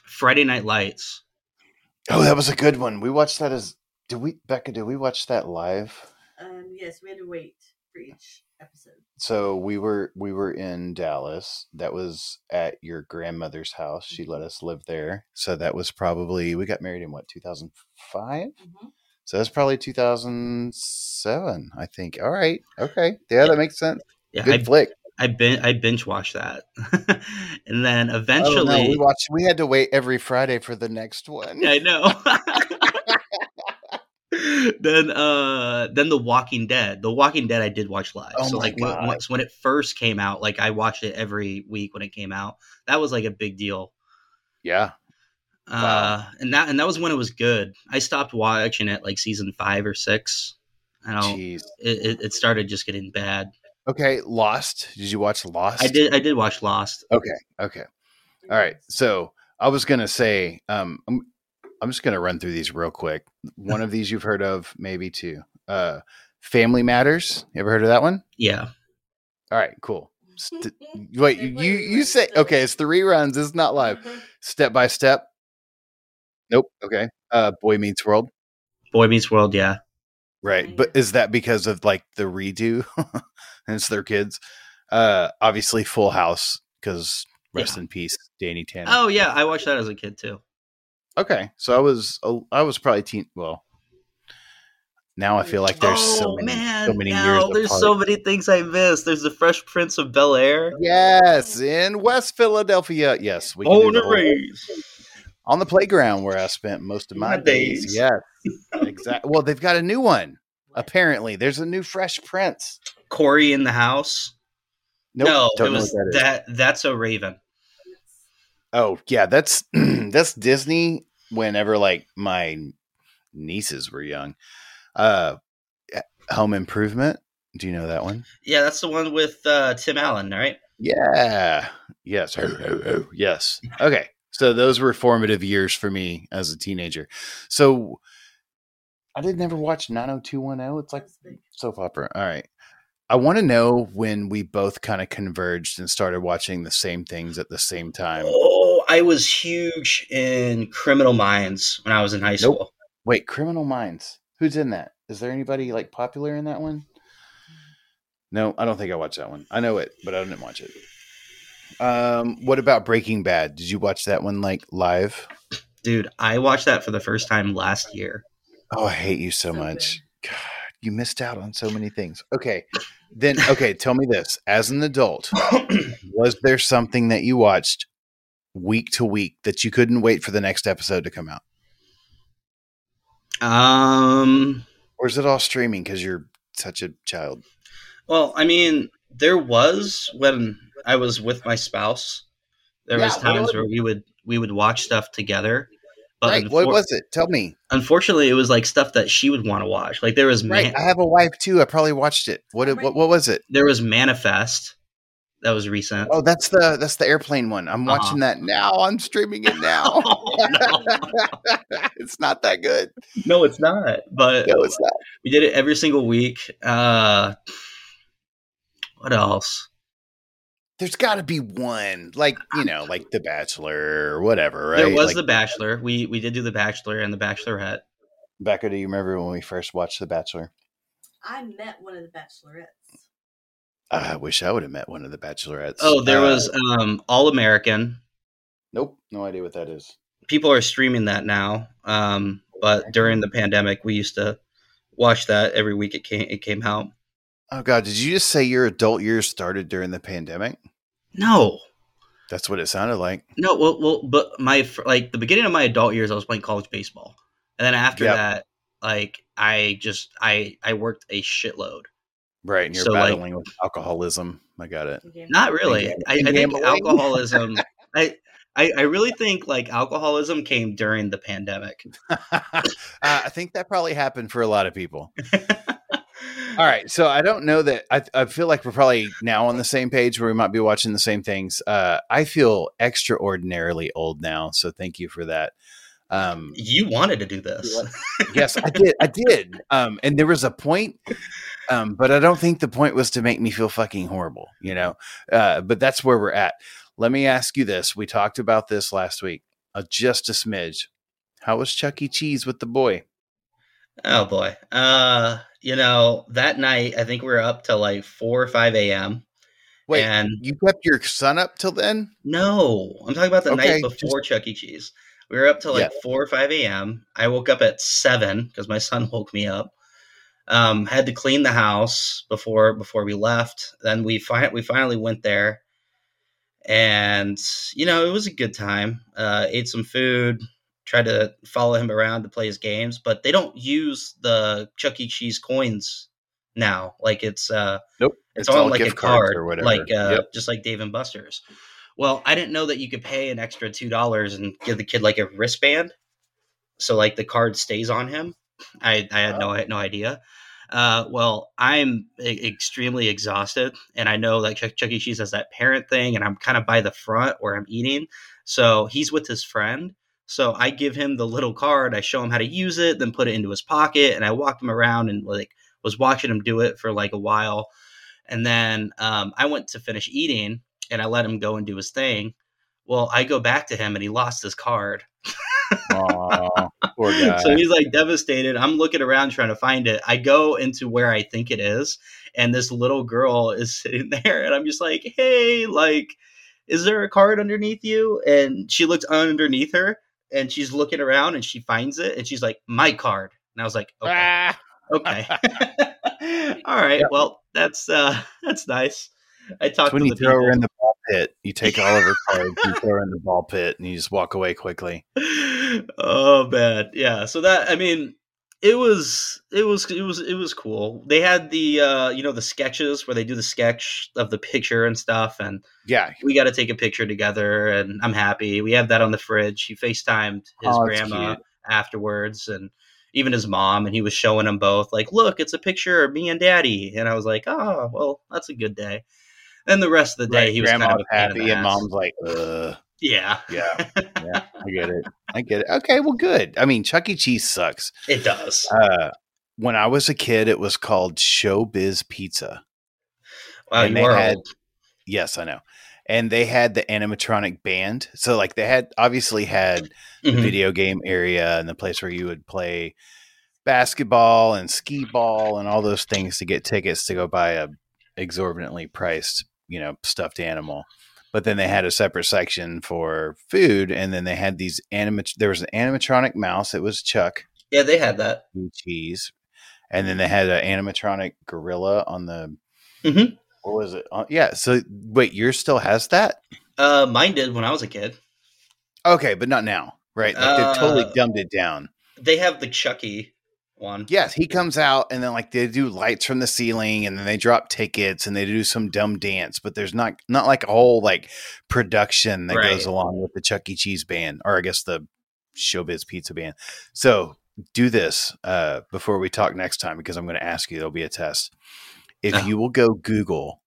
Friday Night Lights. Oh, that was a good one. We watched that as did we Becca? Did we watch that live? Um, yes, we had to wait for each episode. So we were we were in Dallas. That was at your grandmother's house. She let us live there. So that was probably we got married in what 2005. Mhm. So that's probably 2007, I think. All right. Okay. Yeah, that makes sense. Yeah, Good I flick. I bin I binge watched that, and then Oh, eventually no, we watched. We had to wait every Friday for the next one. I know. then uh then The Walking Dead. The Walking Dead I did watch live. Oh so like when, God. once when it first came out, like I watched it every week when it came out. That was like a big deal. Yeah. Uh and that and that was when it was good. I stopped watching it like season 5 or 6. I don't it, it started just getting bad. Okay. Lost. Did you watch Lost? I did I did watch Lost. Okay. Okay. All right. So I was gonna say, um, I'm, I'm just gonna run through these real quick. One of these you've heard of, maybe two. Uh, Family Matters. You ever heard of that one? Yeah. All right. Cool. St- wait, you you say okay? It's the reruns. It's not live. Step by step. Nope. Okay. Uh, Boy Meets World. Boy Meets World, yeah. Right. But is that because of like the redo? and it's their kids. Uh, obviously Full House because rest in peace, Danny Tanner. Oh yeah, I watched that as a kid too. Okay, so I was I was probably teen. Well, now I feel like there's so oh many man, so many now years. there's apart. so many things I missed. There's the Fresh Prince of Bel Air. Yes, in West Philadelphia. Yes, we can do the whole- on the playground where I spent most of my My days. days. Yes, exactly. Well, they've got a new one. Apparently, there's a new Fresh Prince. Cory in the house. Nope, no, don't it know was what that is. that. That's a Raven. Oh yeah, that's that's Disney. Whenever like my nieces were young, uh, Home Improvement. Do you know that one? Yeah, that's the one with uh, Tim Allen, right? Yeah. Yes. yes. Okay. So those were formative years for me as a teenager. So I did never watch 90210. It's like soap opera. All right. I want to know when we both kind of converged and started watching the same things at the same time. Oh, I was huge in Criminal Minds when I was in high school. Nope. Wait, Criminal Minds. Who's in that? Is there anybody like popular in that one? No, I don't think I watched that one. I know it, but I didn't watch it. Um, what about Breaking Bad? Did you watch that one like live? Dude, I watched that for the first time last year. Oh, I hate you so, so much. Good. God, you missed out on so many things. Okay. Then okay, tell me this. As an adult, was there something that you watched week to week that you couldn't wait for the next episode to come out? Um or is it all streaming because you're such a child? Well, I mean, there was when I was with my spouse. There yeah, was times where we would we would watch stuff together. But right. What was it? Tell me. Unfortunately, it was like stuff that she would want to watch. Like there was right. Man- I have a wife too. I probably watched it. What what what was it? There was Manifest. That was recent. Oh, that's the that's the airplane one. I'm uh-huh. watching that now. I'm streaming it now. oh, it's not that good. No, it's not. But no, it's not. We did it every single week. Uh what else? There's got to be one, like you know, like The Bachelor or whatever, right? There was like, The Bachelor. We we did do The Bachelor and The Bachelorette. Becca, do you remember when we first watched The Bachelor? I met one of the Bachelorettes. I wish I would have met one of the Bachelorettes. Oh, there uh, was um, All American. Nope, no idea what that is. People are streaming that now, um, but during the pandemic, we used to watch that every week. It came it came out. Oh God, did you just say your adult years started during the pandemic? No. That's what it sounded like. No, well, well, but my like the beginning of my adult years, I was playing college baseball, and then after yep. that, like I just I I worked a shitload. Right, and you're so, battling like, with alcoholism. I got it. Not really. I, I think alcoholism. I, I I really think like alcoholism came during the pandemic. uh, I think that probably happened for a lot of people. All right. So I don't know that I, I feel like we're probably now on the same page where we might be watching the same things. Uh, I feel extraordinarily old now. So thank you for that. Um, you wanted to do this. yes, I did. I did. Um, and there was a point, um, but I don't think the point was to make me feel fucking horrible, you know? Uh, but that's where we're at. Let me ask you this. We talked about this last week, uh, just a smidge. How was Chuck E. Cheese with the boy? Oh boy. Uh, you know, that night I think we were up till like four or five AM. Wait, and you kept your son up till then? No, I'm talking about the okay, night before just... Chuck E. Cheese. We were up till like yeah. four or five a.m. I woke up at seven because my son woke me up. Um, had to clean the house before before we left. Then we fi- we finally went there, and you know it was a good time. Uh, ate some food, try to follow him around to play his games, but they don't use the Chuck E. Cheese coins now. Like it's uh nope, it's, it's on like a card, or whatever. like uh, yep. just like Dave and Buster's. Well, I didn't know that you could pay an extra two dollars and give the kid like a wristband, so like the card stays on him. I I had oh. no I had no idea. Uh, well, I'm extremely exhausted, and I know that Chuck, Chuck E. Cheese has that parent thing, and I'm kind of by the front where I'm eating. So he's with his friend, so I give him the little card, I show him how to use it, then put it into his pocket, and I walk him around and like was watching him do it for like a while. And then um, I went to finish eating and I let him go and do his thing. Well, I go back to him and he lost his card. Aww, poor guy. So he's like devastated. I'm looking around trying to find it. I go into where I think it is, and this little girl is sitting there, and I'm just like, hey, like, is there a card underneath you? And she looked underneath her, and she's looking around and she finds it and she's like, my card. And I was like, okay. Ah. okay. All right. Yep. Well, that's uh that's nice. I talked when to you throw people. her in the ball pit. You take all of her cards, you throw her in the ball pit, and you just walk away quickly. Oh man, yeah. So that I mean, it was it was it was it was cool. They had the uh you know the sketches where they do the sketch of the picture and stuff and Yeah. we got to take a picture together and I'm happy. We have that on the fridge. He FaceTimed his Oh, grandma cute. afterwards and even his mom and he was showing them both like, "Look, it's a picture of me and daddy." And I was like, "Oh, well, that's a good day." And the rest of the day Right, he was Grandma's kind of a pain in happy and ass. mom's like, Ugh. Yeah. Yeah. Yeah. I get it. I get it. Okay, well good. I mean, Chuck E. Cheese sucks. It does. Uh when I was a kid, it was called Showbiz Pizza. Wow, and you they are had- old. Yes, I know. And they had the animatronic band. So like they had obviously had the Mhm. video game area and the place where you would play basketball and skee ball and all those things to get tickets to go buy a exorbitantly priced, you know, stuffed animal. But then they had a separate section for food, and then they had these animat. There was an animatronic mouse. It was Chuck Yeah, they had that. Cheese, and then they had an animatronic gorilla on the. Mhm. What was it? Uh, yeah. So wait, yours still has that? Uh, mine did when I was a kid. Okay, but not now, right? Like they've totally Uh, dumbed it down. They have the Chucky one. Yes, he comes out and then like they do lights from the ceiling and then they drop tickets and they do some dumb dance, but there's not not like a whole like production that Right. goes along with the Chuck E. Cheese band or I guess the Showbiz Pizza band. So do this uh, before we talk next time because I'm going to ask you. There'll be a test. If Oh. you will go Google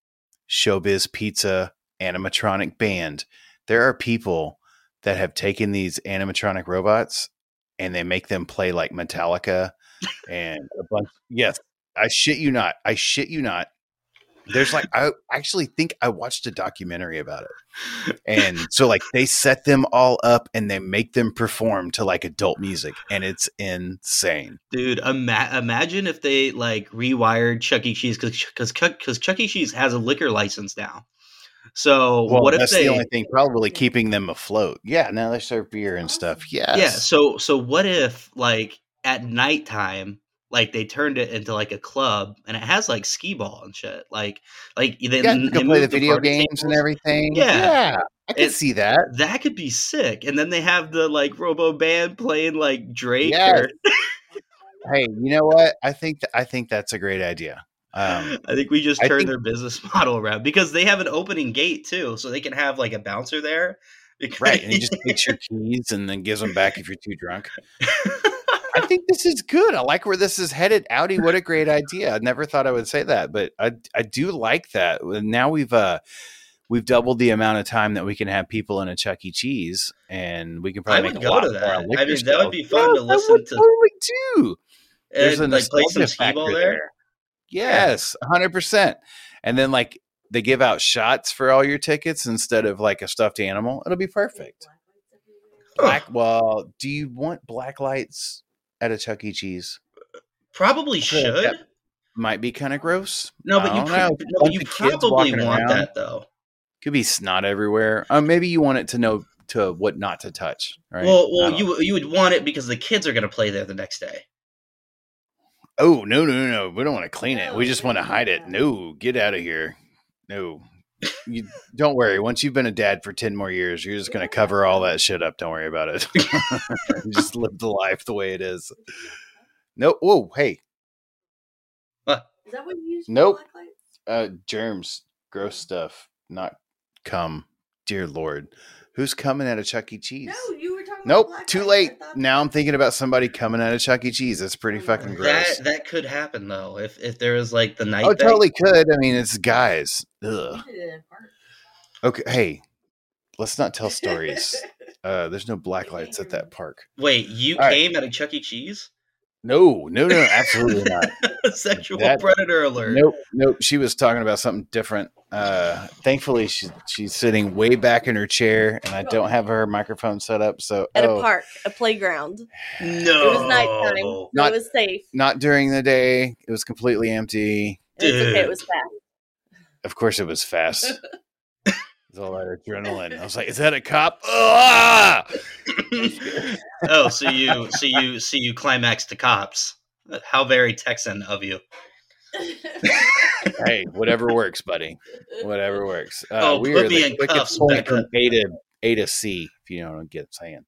Showbiz Pizza animatronic band, there are people that have taken these animatronic robots and they make them play like Metallica and a bunch. Yes, I shit you not. I shit you not. There's like I actually think I watched a documentary about it. And so like they set them all up and they make them perform to like adult music and it's insane. Dude, ima- imagine if they like rewired Chuck E. Cheese because because because Chuck E. Cheese has a liquor license now. So Well, what if that's they? the only thing probably keeping them afloat. Yeah, now they serve beer and stuff. Yes. Yeah. So so what if like at nighttime, like they turned it into like a club and it has like skee ball and shit. Like like they, yeah, you can play the video games and everything. Yeah. I can It- see that. That could be sick. And then they have the like Robo band playing like Drake. Yes. Or, Hey, you know what? I think th- I think that's a great idea. Um, I think we just turned think- their business model around because they have an opening gate too, so they can have like a bouncer there. right, and he just takes your keys and then gives them back if you're too drunk. I think this is good. I like where this is headed. Audi, what a great idea. I never thought I would say that, but I I do like that. Now we've uh we've doubled the amount of time that we can have people in a Chuck E. Cheese, and we can I probably would make a go lot to that. on I liquor mean, that would be fun to I listen would to. Totally too. There's a and like play some ball factor there. Yes, hundred percent. And then like they give out shots for all your tickets instead of like a stuffed animal. It'll be perfect. Black. Well, do you want black lights at a Chuck E. Cheese? Probably should. that Might be kind of gross. No, but you, pro- no, but you probably want around. that though. Could be snot everywhere. Um, maybe you want it to know to what not to touch. Right. Well, well, don't you you would want it because the kids are going to play there the next day. Oh no no no no! We don't want to clean it. We just want to hide it. no. No, get out of here. No, you don't worry. Once you've been a dad for ten more years, you're just going to cover all that shit up. Don't worry about it. just live the life the way it is. No. Whoa. Hey. Is that what you use? for Nope. black? Uh, germs, gross stuff, not come. Dear Lord, who's coming out of Chuck E. Cheese? No, you were talking. Nope, about black too lights. late. Now I'm thinking about somebody coming out of Chuck E. Cheese. That's pretty fucking gross. That that could happen though if if there was like the night. Oh, thing. totally could. I mean, it's guys. Ugh. You did it in part. Okay, hey, let's not tell stories. Uh, there's no black lights at that park. Wait, you All right. came out of Chuck E. Cheese? No, no, no, absolutely not. Sexual That- predator alert. Nope, nope. She was talking about something different. Uh, thankfully, she, she's sitting way back in her chair, and I don't have her microphone set up. So, At oh, a park, a playground. No, It was nighttime. Not- it was safe. not during the day. It was completely empty. It's okay. It was fast. Of course, it was fast. It's all that adrenaline. I was like, "Is that a cop?" Ah! oh, so you, so you, so you climax to cops. How very Texan of you. hey, whatever works, buddy. Whatever works. Uh, Oh, we put are me the in cuffs, point from A to A to C. If you know what I'm get- saying.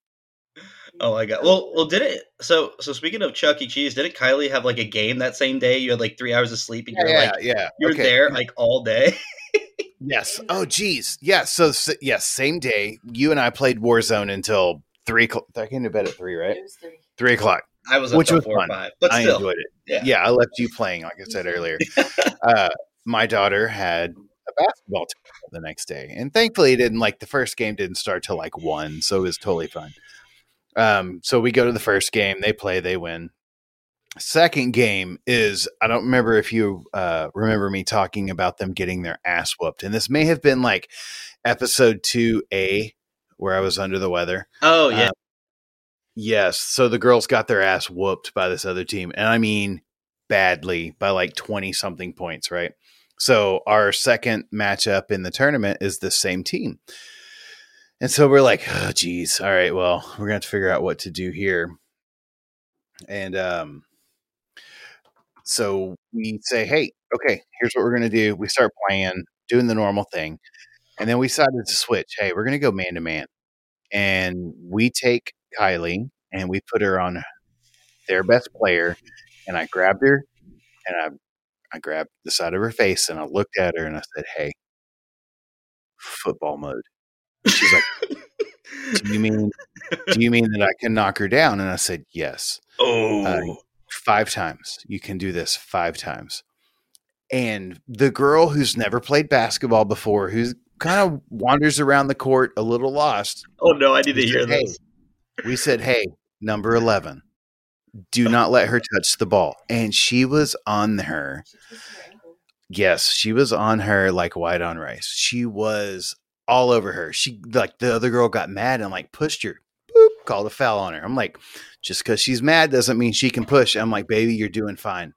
Oh my god. Well, well, did it? So, so speaking of Chuck E. Cheese, didn't Kylie have like a game that same day? You had like three hours of sleep, and Yeah, you're yeah, like yeah. you're okay. there like all day. Yes. Oh, geez. Yeah. So, s- yes, same day. You and I played Warzone until three. o'clock. I came to bed at three, right? It was three. Three o'clock. I was up Which was four or fun. five, but I still, enjoyed it. yeah. Yeah. I left you playing, like I said earlier. uh, my daughter had a basketball team the next day, and thankfully, it didn't like the first game didn't start till like one, so it was totally fun. Um, so we go to the first game, they play, they win. Second game is I don't remember if you uh, remember me talking about them getting their ass whooped, and this may have been like episode two A where I was under the weather. Oh yeah, Uh, Yes. So the girls got their ass whooped by this other team. And I mean badly by like 20 something points, right? So our second matchup in the tournament is the same team. And so we're like, oh geez, all right, well, we're gonna have to figure out what to do here. And um so we say, hey, okay, here's what we're gonna do. We start playing, doing the normal thing. And then we decided to switch. Hey, we're gonna go man to man. And we take Kylie and we put her on their best player. And I grabbed her and I I grabbed the side of her face and I looked at her and I said, Hey, football mode. She's like, Do you mean do you mean that I can knock her down? And I said, Yes. oh, uh, Five times. You can do this five times. And the girl who's never played basketball before, who's kind of wanders around the court a little lost, oh no, I need to hear said, "Hey." this. we said, Hey, number 11, do uh-huh. not let her touch the ball. And she was on her. Yes, she was on her like white on rice. She was all over her. She, like, the other girl got mad and like pushed her, called a foul on her. I'm like, just because she's mad doesn't mean she can push. I'm like, baby, you're doing fine.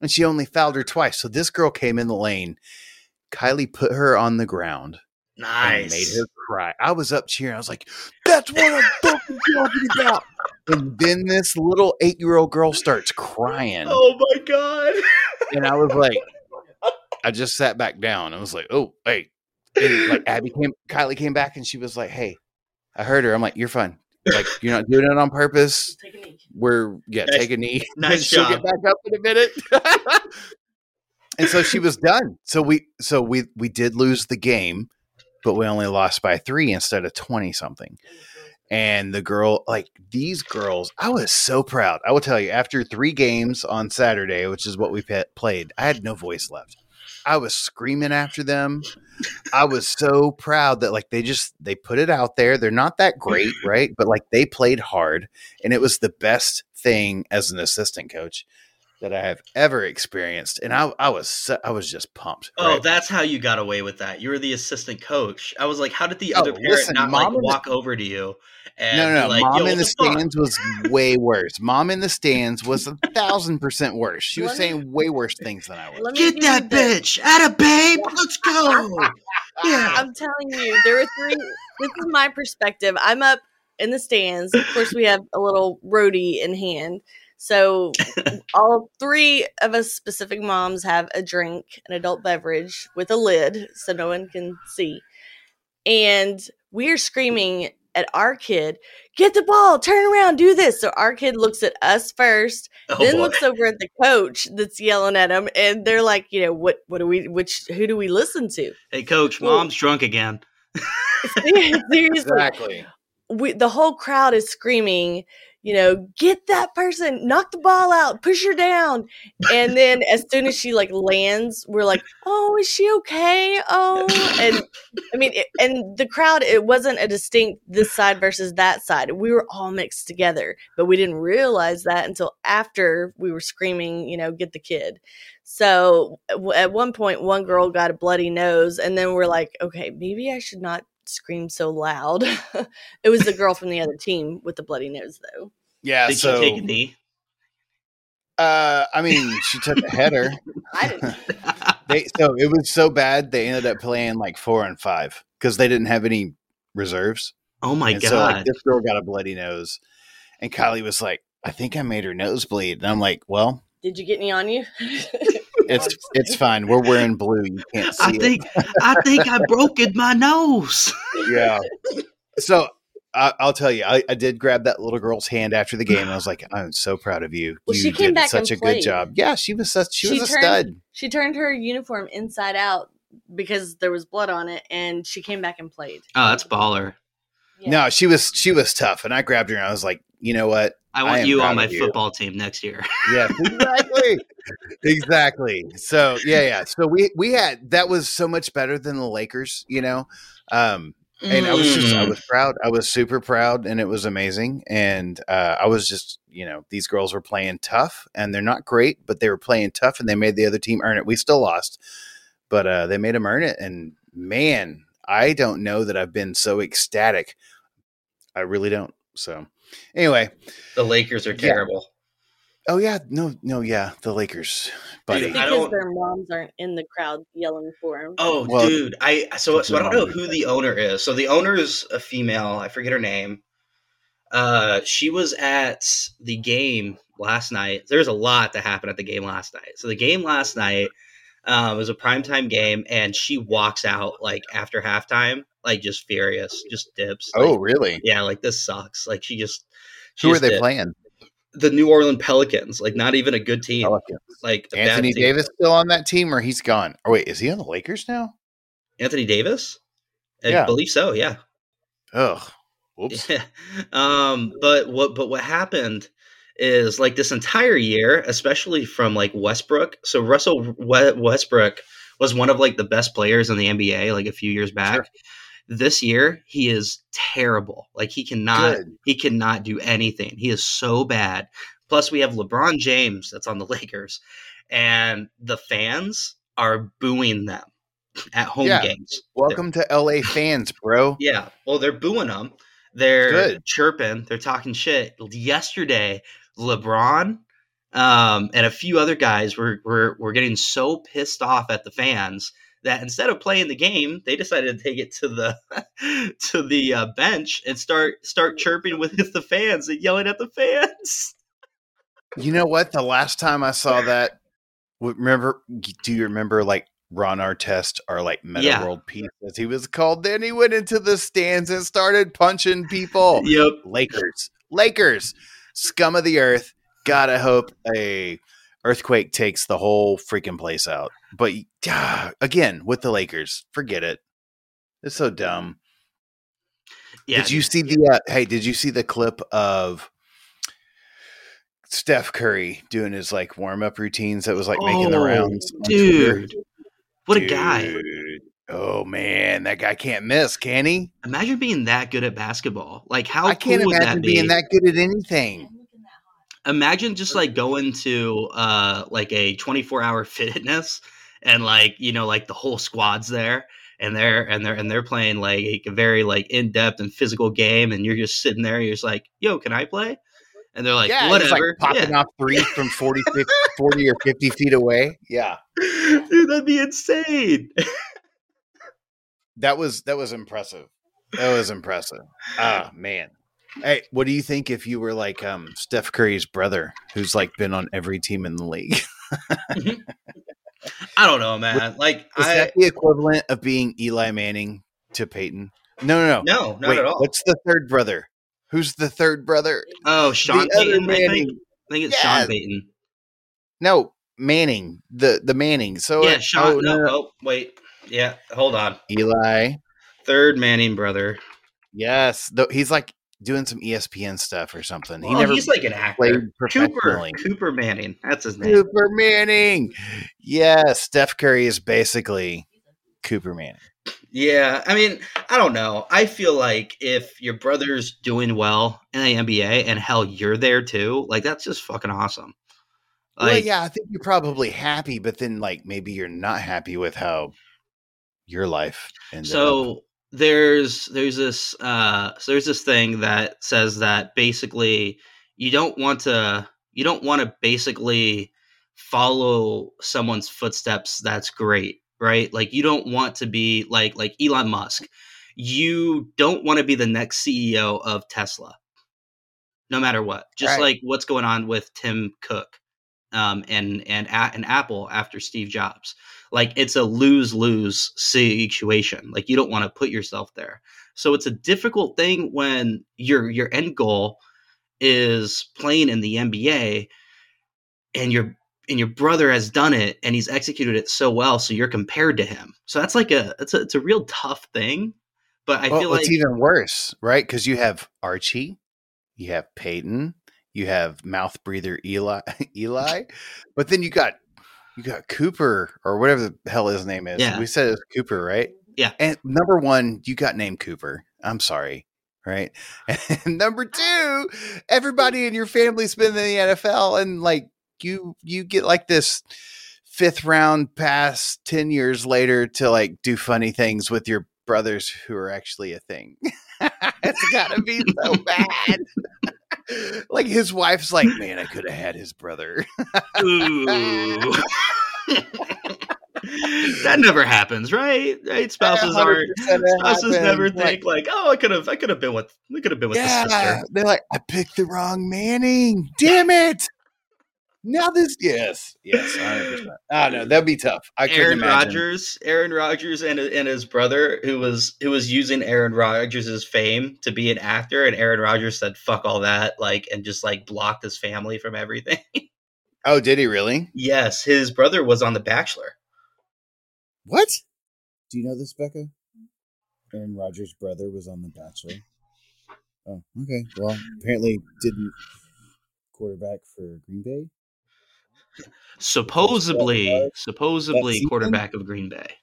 And she only fouled her twice. So this girl came in the lane. Kylie put her on the ground and Nice. made her cry. I was up cheering. I was like, "That's what I'm fucking talking about." And then this little eight year old girl starts crying, Oh my god. and I was like, I just sat back down. I was like, "Oh, hey!" And like Abby came, Kylie came back, and she was like, "Hey, I heard her." I'm like, "You're fine. Like you're not doing it on purpose. Take a knee. We're yeah, Nice- take a knee. nice She'll job. get back up in a minute." and so she was done. So we so we we did lose the game, but we only lost by three instead of twenty something. And the girl, like these girls, I was so proud. I will tell you, after three games on Saturday, which is what we pe- played, I had no voice left. I was screaming after them. I was so proud that like they just they put it out there. They're not that great, right? But like they played hard, and it was the best thing as an assistant coach that I have ever experienced. And I I was I was just pumped. Oh, right? that's how you got away with that. You were the assistant coach. I was like, how did the Oh, other parent listen, not like mom in the- walk over to you and no, no, no. like, Mom Yo, in the what's up?" stands was way worse. Mom in the stands was a thousand percent worse. She was me- saying way worse things than I was. Let me Get that bitch at a babe. Let's go. Yeah. I'm telling you, there were three. This is my perspective. I'm up in the stands. Of course, we have a little roadie in hand. So all three of us specific moms have a drink, an adult beverage with a lid, so no one can see. And we're screaming at our kid, "Get the ball! Turn around! Do this!" So our kid looks at us first, Oh, then boy. looks over at the coach that's yelling at him, and they're like, "You know what? What do we? Which who do we listen to?" Hey, coach, Well- mom's drunk again. Seriously, Exactly. we, the whole crowd is screaming, you know, get that person, knock the ball out, push her down. And then as soon as she like lands, we're like, oh, is she okay? Oh, and I mean, it, and the crowd, it wasn't a distinct this side versus that side. We were all mixed together, but we didn't realize that until after we were screaming, you know, get the kid. So at one point, one girl got a bloody nose, and then we're like, okay, maybe I should not scream so loud. it was the girl from the other team with the bloody nose, though. Yeah. Did so, she take a knee? uh, I mean, she took a header. I didn't. they so it was so bad they ended up playing like four and five because they didn't have any reserves. oh my and god. so like this girl got a bloody nose, and Kylie was like, "I think I made her nose bleed." And I'm like, "Well, Did you get any on you? It's it's fine. We're wearing blue. You can't see I think I think I broke it my nose. Yeah. So I, will tell you, I, I, did grab that little girl's hand after the game. I was like, I'm so proud of you. Well, you she came back such a played. good job. Yeah, she was such. She, she was turned, a stud. She turned her uniform inside out because there was blood on it, and she came back and played. Oh, that's baller. Yeah. No, she was she was tough, and I grabbed her and I was like, you know what? I want I you on my football team next year. yes, exactly, exactly. So yeah, yeah. So we we had that was so much better than the Lakers, you know. Um, and I was just I mm. was proud. I was super proud, and it was amazing. And uh, I was just you know these girls were playing tough, and they're not great, but they were playing tough, and they made the other team earn it. We still lost, but uh, they made them earn it. And man, I don't know that I've been so ecstatic. I really don't. So anyway, the Lakers are terrible. Oh yeah, no, no, yeah, the Lakers, buddy. because their moms aren't in the crowd yelling for them. Oh, well, dude, I so so I don't know who the owner is. So the owner is a female. I forget her name. Uh, she was at the game last night. There's a lot that happened at the game last night. So the game last night um, was a primetime game, and she walks out like after halftime, like just furious, just dips. Oh, like, really? Yeah, like this sucks. Like she just. She who just are they dipped. playing? the New Orleans Pelicans, like not even a good team. Pelicans. Like Anthony team. Davis still on that team, or he's gone? Oh wait, is he on the Lakers now? Anthony Davis, I yeah. believe so. Yeah. Ugh. Whoops. Yeah. Um. But what? But what happened? Is like this entire year, especially from like Westbrook. So Russell Westbrook was one of like the best players in the NBA like a few years back. Sure. This year, he is terrible. Like he cannot Good. he cannot do anything. He is so bad. Plus, we have LeBron James that's on the Lakers, and the fans are booing them at home yeah. games. Welcome they're, to LA fans, bro. Yeah. Well, they're booing them. They're Good. chirping. They're talking shit. Yesterday, LeBron um, and a few other guys were, were were getting so pissed off at the fans that instead of playing the game, they decided to take it to the to the uh, bench and start start chirping with the fans and yelling at the fans. You know what? The last time I saw that, remember? Do you remember like Ron Artest or like Metta yeah. World Peace as he was called? Then he went into the stands and started punching people. Yep, Lakers, Lakers, scum of the earth. Gotta hope a earthquake takes the whole freaking place out. But uh, again, with the Lakers, forget it. It's so dumb. Yeah. Did you see the? Uh, hey, did you see the clip of Steph Curry doing his like warm up routines that was like oh, making the oh, rounds? Dude, what dude. a guy! Oh man, that guy can't miss, can he? Imagine being that good at basketball. Like how I can't cool imagine that being that good at anything imagine just like going to uh like a 24 hour fitness and like you know like the whole squad's there and they're and they're and they're playing like a very like in-depth and physical game and you're just sitting there you're just like yo can i play? And they're like yeah, whatever like popping yeah. off threes from 40, 50, 40 or 50 feet away. Yeah. Dude that'd be insane. That was that was impressive. That was impressive. Ah man Hey, what do you think if you were like um, Steph Curry's brother, who's like been on every team in the league? Mm-hmm. I don't know, man. Like, is I, that the equivalent of being Eli Manning to Peyton? No, no, no, no, not Wait, at all. What's the third brother? Who's the third brother? Oh, Sean the Payton. I think. I think it's yeah. Sean Payton. No, Manning. The the Manning. So yeah, Sean. Oh, no, no, oh, wait. Yeah, hold on. Eli, third Manning brother. Yes, though he's like doing some ESPN stuff or something. He never he's like an actor. Cooper Cooper Manning. That's his name. Cooper Manning. Yeah, Steph Curry is basically Cooper Manning. Yeah, I mean, I don't know. I feel like if your brother's doing well in the NBA and hell you're there too, like that's just fucking awesome. Like, well, yeah, I think you're probably happy, but then like maybe you're not happy with how your life ended so up there's there's this uh so there's this thing that says that basically you don't want to you don't want to basically follow someone's footsteps that's great right? Like you don't want to be like like Elon Musk. You don't want to be the next CEO of Tesla no matter what. Just right. like what's going on with Tim Cook um, and and and Apple after Steve Jobs. Like it's a lose lose situation. Like you don't want to put yourself there. So it's a difficult thing when your your end goal is playing in the NBA, and your and your brother has done it and he's executed it so well, so you're compared to him. So that's like a it's a it's a real tough thing. But I well, feel like it's even worse, right? Because you have Archie, you have Peyton, you have mouth breather Eli, Eli, but then you got you got Cooper or whatever the hell his name is. Yeah. We said it's Cooper, right? Yeah. And number one, you got named Cooper. I'm sorry, right? And number ah. two, everybody in your family's been in the NFL, and like you, you get like this fifth round pass ten years later to like do funny things with your brothers who are actually a thing. it's gotta be so bad. Like his wife's like, man, I could have had his brother. Ooh. that never happens, right? Right? Spouses. 100% Spouses never think like, "Oh, I could have, I could have been with, we could have been with the sister." they're like, I picked the wrong Manning. Damn it. Now this, yes, yes, 100%. I don't know. That'd be tough. I Aaron. Rodgers, Aaron Rodgers, and and his brother, who was who was using Aaron Rodgers' fame to be an actor, and Aaron Rodgers said, "Fuck all that," like, and just like blocked his family from everything. Oh, did he really? yes, his brother was on The Bachelor. What? Do you know this, Becca? Aaron Rodgers' brother was on The Bachelor. Oh, okay. Well, apparently didn't quarterback for Green Bay. Supposedly, supposedly quarterback of Green Bay.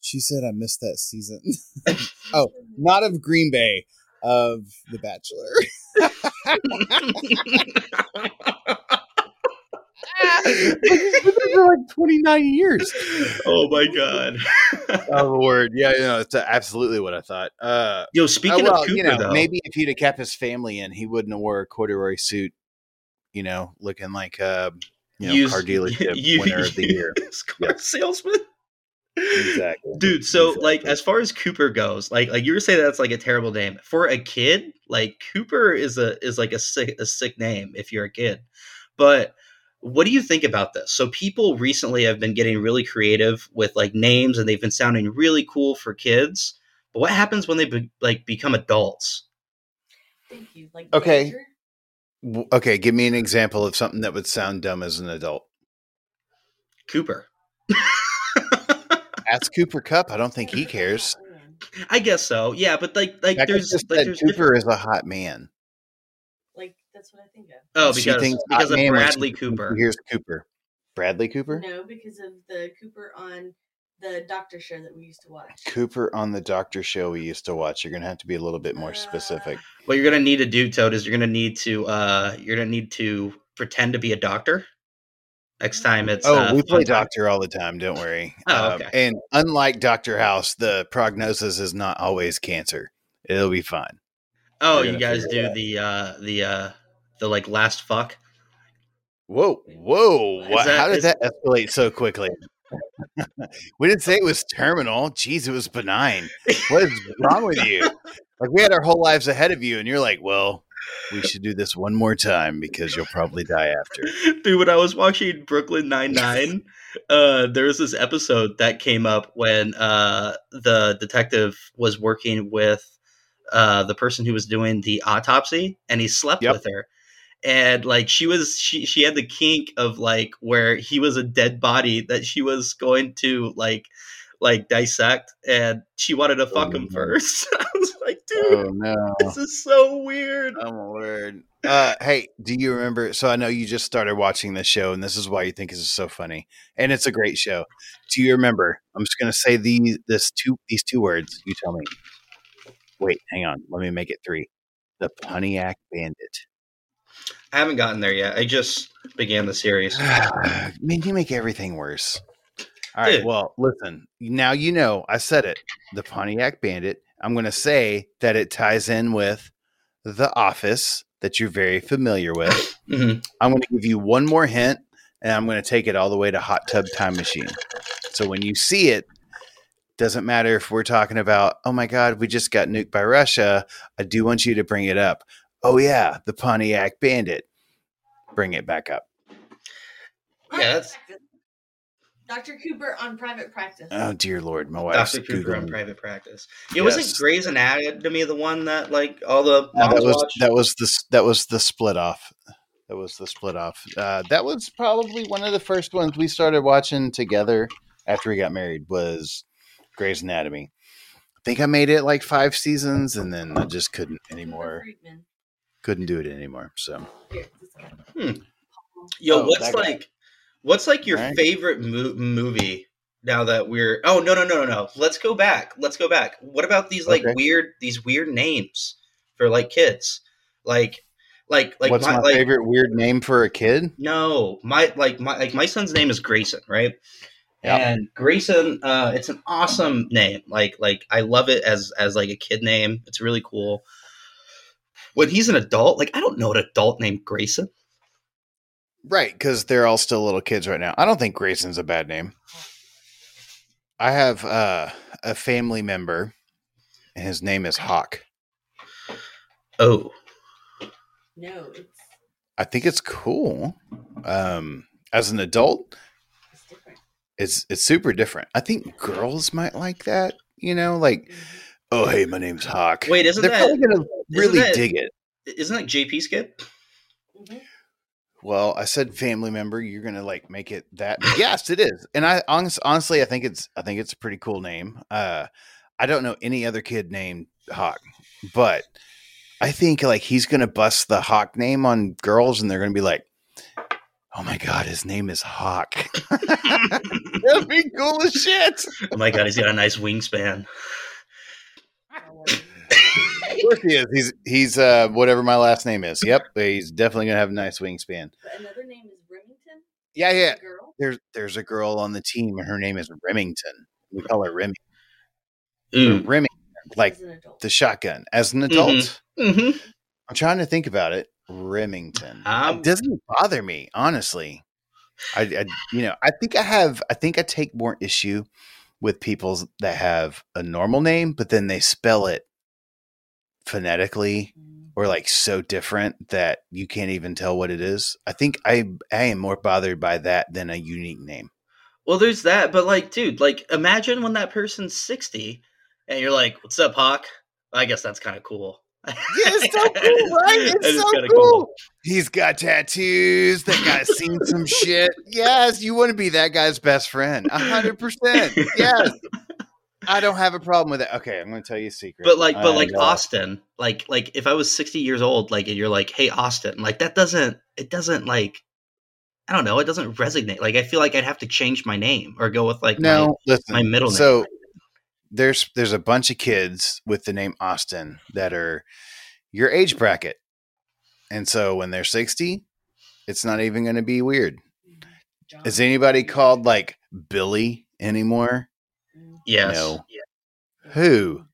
She said I missed that season. oh, not of Green Bay, of The Bachelor. for like 29 years. oh my god. Oh, Lord. Yeah, you know, it's absolutely what I thought. Uh, Yo, speaking well, of Cooper, you know, though, maybe if he'd have kept his family in, he wouldn't have wore a corduroy suit, you know, looking like a you know, Use- car dealership you- winner of the year. car Yeah. salesman. Exactly. Dude, so Exactly. like as far as Cooper goes, like like you were saying that's like a terrible name. For a kid, like Cooper is a is like a sick a sick name if you're a kid. But what do you think about this? So people recently have been getting really creative with like names and they've been sounding really cool for kids. But what happens when they be, like become adults? Thank you. Like Okay. Badger? W- Okay, give me an example of something that would sound dumb as an adult. Cooper. That's Cooper Kupp. I don't think he cares. I guess so. Yeah, but like like Becca there's just like there's Cooper different- is a hot man. Like that's what I think of. Oh, She because thinks because of man when Bradley Cooper. Here's Cooper. Bradley Cooper. No, because of the Cooper on the Doctor show that we used to watch. Cooper on the Doctor Show we used to watch. You're gonna have to be a little bit more specific. What you're gonna need to do, Toad, is you're gonna need to uh you're gonna need to pretend to be a doctor. Next time it's Oh, uh, we play fun time. Doctor all the time. Don't worry. Oh, Um, okay. and unlike Doctor House, the prognosis is not always cancer. It'll be fine. Oh, you guys do the uh the uh the like last fuck. Whoa, whoa! What, that- how did is- that escalate so quickly? we didn't say it was terminal. Jeez, it was benign. What is wrong with you? Like we had our whole lives ahead of you, and you're like, "Well, we should do this one more time because you'll probably die after." Dude, when I was watching Brooklyn Nine Nine, uh, there was this episode that came up when uh, the detective was working with uh, the person who was doing the autopsy, and he slept Yep. with her. And like she was, she she had the kink of like where he was a dead body that she was going to like like dissect, and she wanted to fuck him Oh. first. I was like, dude, Oh no! this is so weird. Oh my word. Uh, hey, do you remember? So I know you just started watching this show, and this is why you think this is so funny, and it's a great show. Do you remember? I'm just going to say these this two these two words. You tell me. Wait, hang on. Let me make it three. The Pontiac Bandit. I haven't gotten there yet. I just began the series. Man, you make everything worse. All right. Dude. Well, listen. Now you know. I said it. The Pontiac Bandit. I'm going to say that it ties in with The Office that you're very familiar with. Mhm. I'm going to give you one more hint, and I'm going to take it all the way to Hot Tub Time Machine. So when you see it, doesn't matter if we're talking about, oh my God, we just got nuked by Russia. I do want you to bring it up. Oh yeah, the Pontiac Bandit. Bring it back up. Yeah, that's Dr. Cooper on private practice. Oh dear lord, my wife's Dr. Cooper on private practice. It wasn't Yes. Grey's Anatomy the one that like all the No, moms that was watch? that was the that was the split off. That was the split off. Uh, that was probably one of the first ones we started watching together after we got married. Was Grey's Anatomy. I think I made it like five seasons, and then I just couldn't anymore. Friedman. Couldn't do it anymore. So Here, this guy. Yo, Oh, what's that guy. like what's like your Right. favorite mo- movie now that we're Oh, no, no, no, no, no. Let's go back. Let's go back. What about these like Okay. weird these weird names for like kids? Like like like what's my, like, favorite weird name for a kid? No, my like my like my son's name is Grayson, right? Yep. And Grayson, uh, it's an awesome name. Like like I love it as as like a kid name. It's really cool. When he's an adult, like I don't know an adult named Grayson. Right, because they're all still little kids right now. I don't think Grayson's a bad name. I have uh, a family member, and his name is Hawk. Oh, No, it's, I think it's cool. Um, as an adult, it's different. it's it's super different. I think girls might like that. You know, like, oh hey, my name's Hawk. Wait, isn't they're that- probably gonna really that- dig it? isn't that JP's kid? Mhm. Well, I said family member. You're gonna like make it that. yes, it is. And I honest, honestly, I think it's I think it's a pretty cool name. Uh, I don't know any other kid named Hawk, but I think like he's gonna bust the Hawk name on girls, and they're gonna be like, "Oh my god, his name is Hawk." That'd be cool as shit. oh my god, he's got a nice wingspan. Of course he is. He's he's uh whatever my last name is. Yep, he's definitely gonna have a nice wingspan. But another name is Remington. Yeah, yeah. Girl. There's there's a girl on the team, and her name is Remington. We call her Remy. Ooh. Remy, like as an adult. the shotgun. As an adult, Mm-hmm. I'm trying to think about it. Remington. Um, it doesn't bother me, honestly. I, I, you know, I think I have. I think I take more issue with people that have a normal name, but then they spell it phonetically or mm-hmm. like so different that you can't even tell what it is. I think I I am more bothered by that than a unique name. Well, there's that, but like, dude, like, imagine when that person's sixty, and you're like, "What's up, Hawk?" I guess that's kind of cool. Yeah, it's so cool, right? It's so kinda cool. He's got tattoos. That guy's seen some shit. Yes, you want to be that guy's best friend. Hundred percent. Yes. I don't have a problem with it. Okay, I'm going to tell you a secret. But like, but like And, uh, Austin, like, like if I was sixty years old, like, and you're like, "Hey, Austin," like that doesn't, it doesn't like, I don't know, it doesn't resonate. Like, I feel like I'd have to change my name or go with like no, listen. my middle name. So there's there's a bunch of kids with the name Austin that are your age bracket, and so when they're 60, it's not even going to be weird. John. Is anybody called like Billy anymore? Yes. No. Who?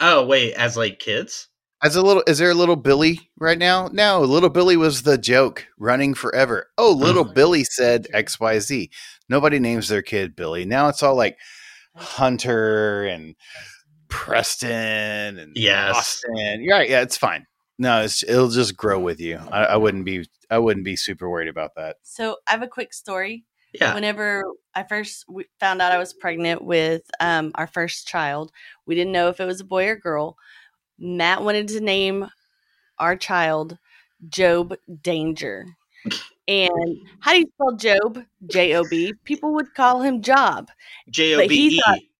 Oh wait, as like kids. As a little, is there a little Billy right now? No, little Billy was the joke running forever. Oh, little Mhm. Billy said X Y Z. Nobody names their kid Billy. Now it's all like Hunter and Preston and Yes. Austin. You're right. Yeah, it's fine. No, it's, it'll just grow with you. I, I wouldn't be. I wouldn't be super worried about that. So I have a quick story. Yeah. Whenever I first found out I was pregnant with um, our first child, we didn't know if it was a boy or girl. Matt wanted to name our child Job Danger. And how do you spell Job? J O B. People would call him Job. J O he E.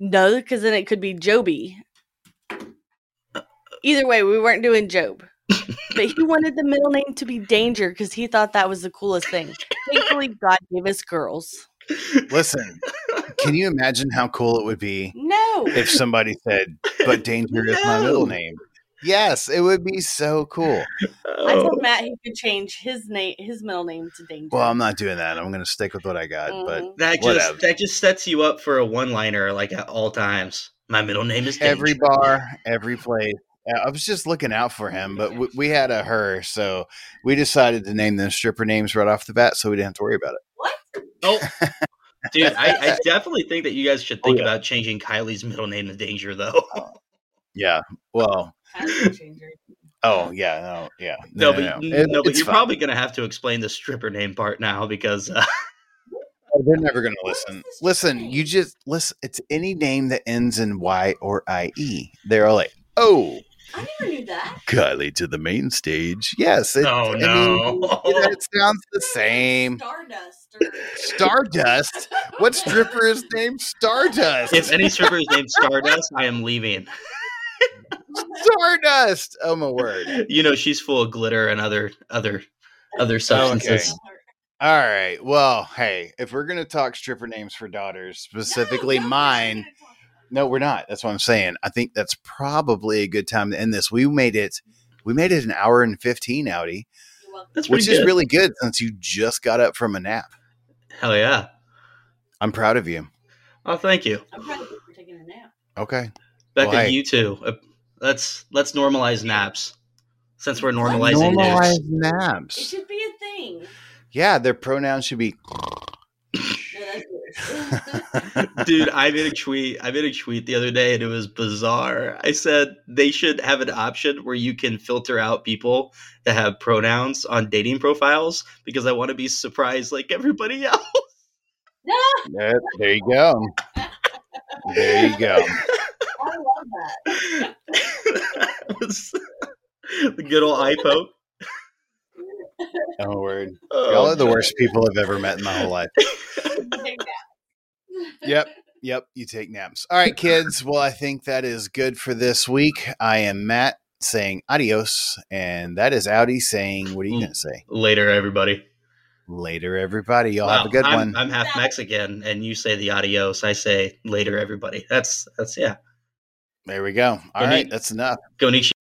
No, because then it could be Joby. Either way, we weren't doing Job. But he wanted the middle name to be Danger because he thought that was the coolest thing. Thankfully, God gave us girls. Listen, can you imagine how cool it would be No. if somebody said, "But Danger is my middle name"? Yes, it would be so cool. I Oh. told Matt he could change his name, his middle name to Danger. Well, I'm not doing that. I'm going to stick with what I got. But Mhm. That just Whatever. that just sets you up for a one liner like at all times. My middle name is Danger. every bar, every place. Uh, I was just looking out for him, but we, we had a her, so we decided to name them stripper names right off the bat, so we didn't have to worry about it. what? Oh, dude, I, I definitely think that you guys should think Oh, yeah. about changing Kylie's middle name to Danger, though. Yeah. Well, Pattern. Oh yeah, no, yeah, no, no but no, it, no but you're fine. probably gonna have to explain the stripper name part now because uh, oh, they're never gonna listen. Listen, you just listen. It's any name that ends in Y or I E. They're all like, oh. I never knew that. Kylie to the main stage. Yes. It, oh no. I mean, it sounds the same. Stardust. Stardust. what stripper is named Stardust? If any stripper is named Stardust, I am leaving. Stardust. Oh my word! You know she's full of glitter and other other other substances. Okay. All right. Well, hey, if we're gonna talk stripper names for daughters, specifically no, mine. No, we're not. That's what I'm saying. I think that's probably a good time to end this. We made it. We made it an hour and fifteen, Audi, which good. is really good since you just got up from a nap. Hell yeah! I'm proud of you. Oh, thank you. I'm proud of you for taking a nap. Okay. Becca, well, hey. you too. Uh, let's let's normalize naps since we're normalizing normalize naps. It should be a thing. Yeah, their pronouns should be. Dude, I made a tweet. I made a tweet the other day, and it was bizarre. I said they should have an option where you can filter out people that have pronouns on dating profiles because I want to be surprised like everybody else. yeah, there you go. There you go. I love that. the good old eye poke. Oh word! Oh, Y'all are the worst people I've ever met in my whole life. Yep, yep. You take naps. All right, kids. Well, I think that is good for this week. I am Matt saying adios, and that is Audi saying, "What are you hmm. going to say?" Later, everybody. Later, everybody. Y'all wow, have a good I'm, one. I'm half Mexican, and you say the adios. I say later, everybody. That's that's yeah. There we go. All go right, that's enough. Go Nishi.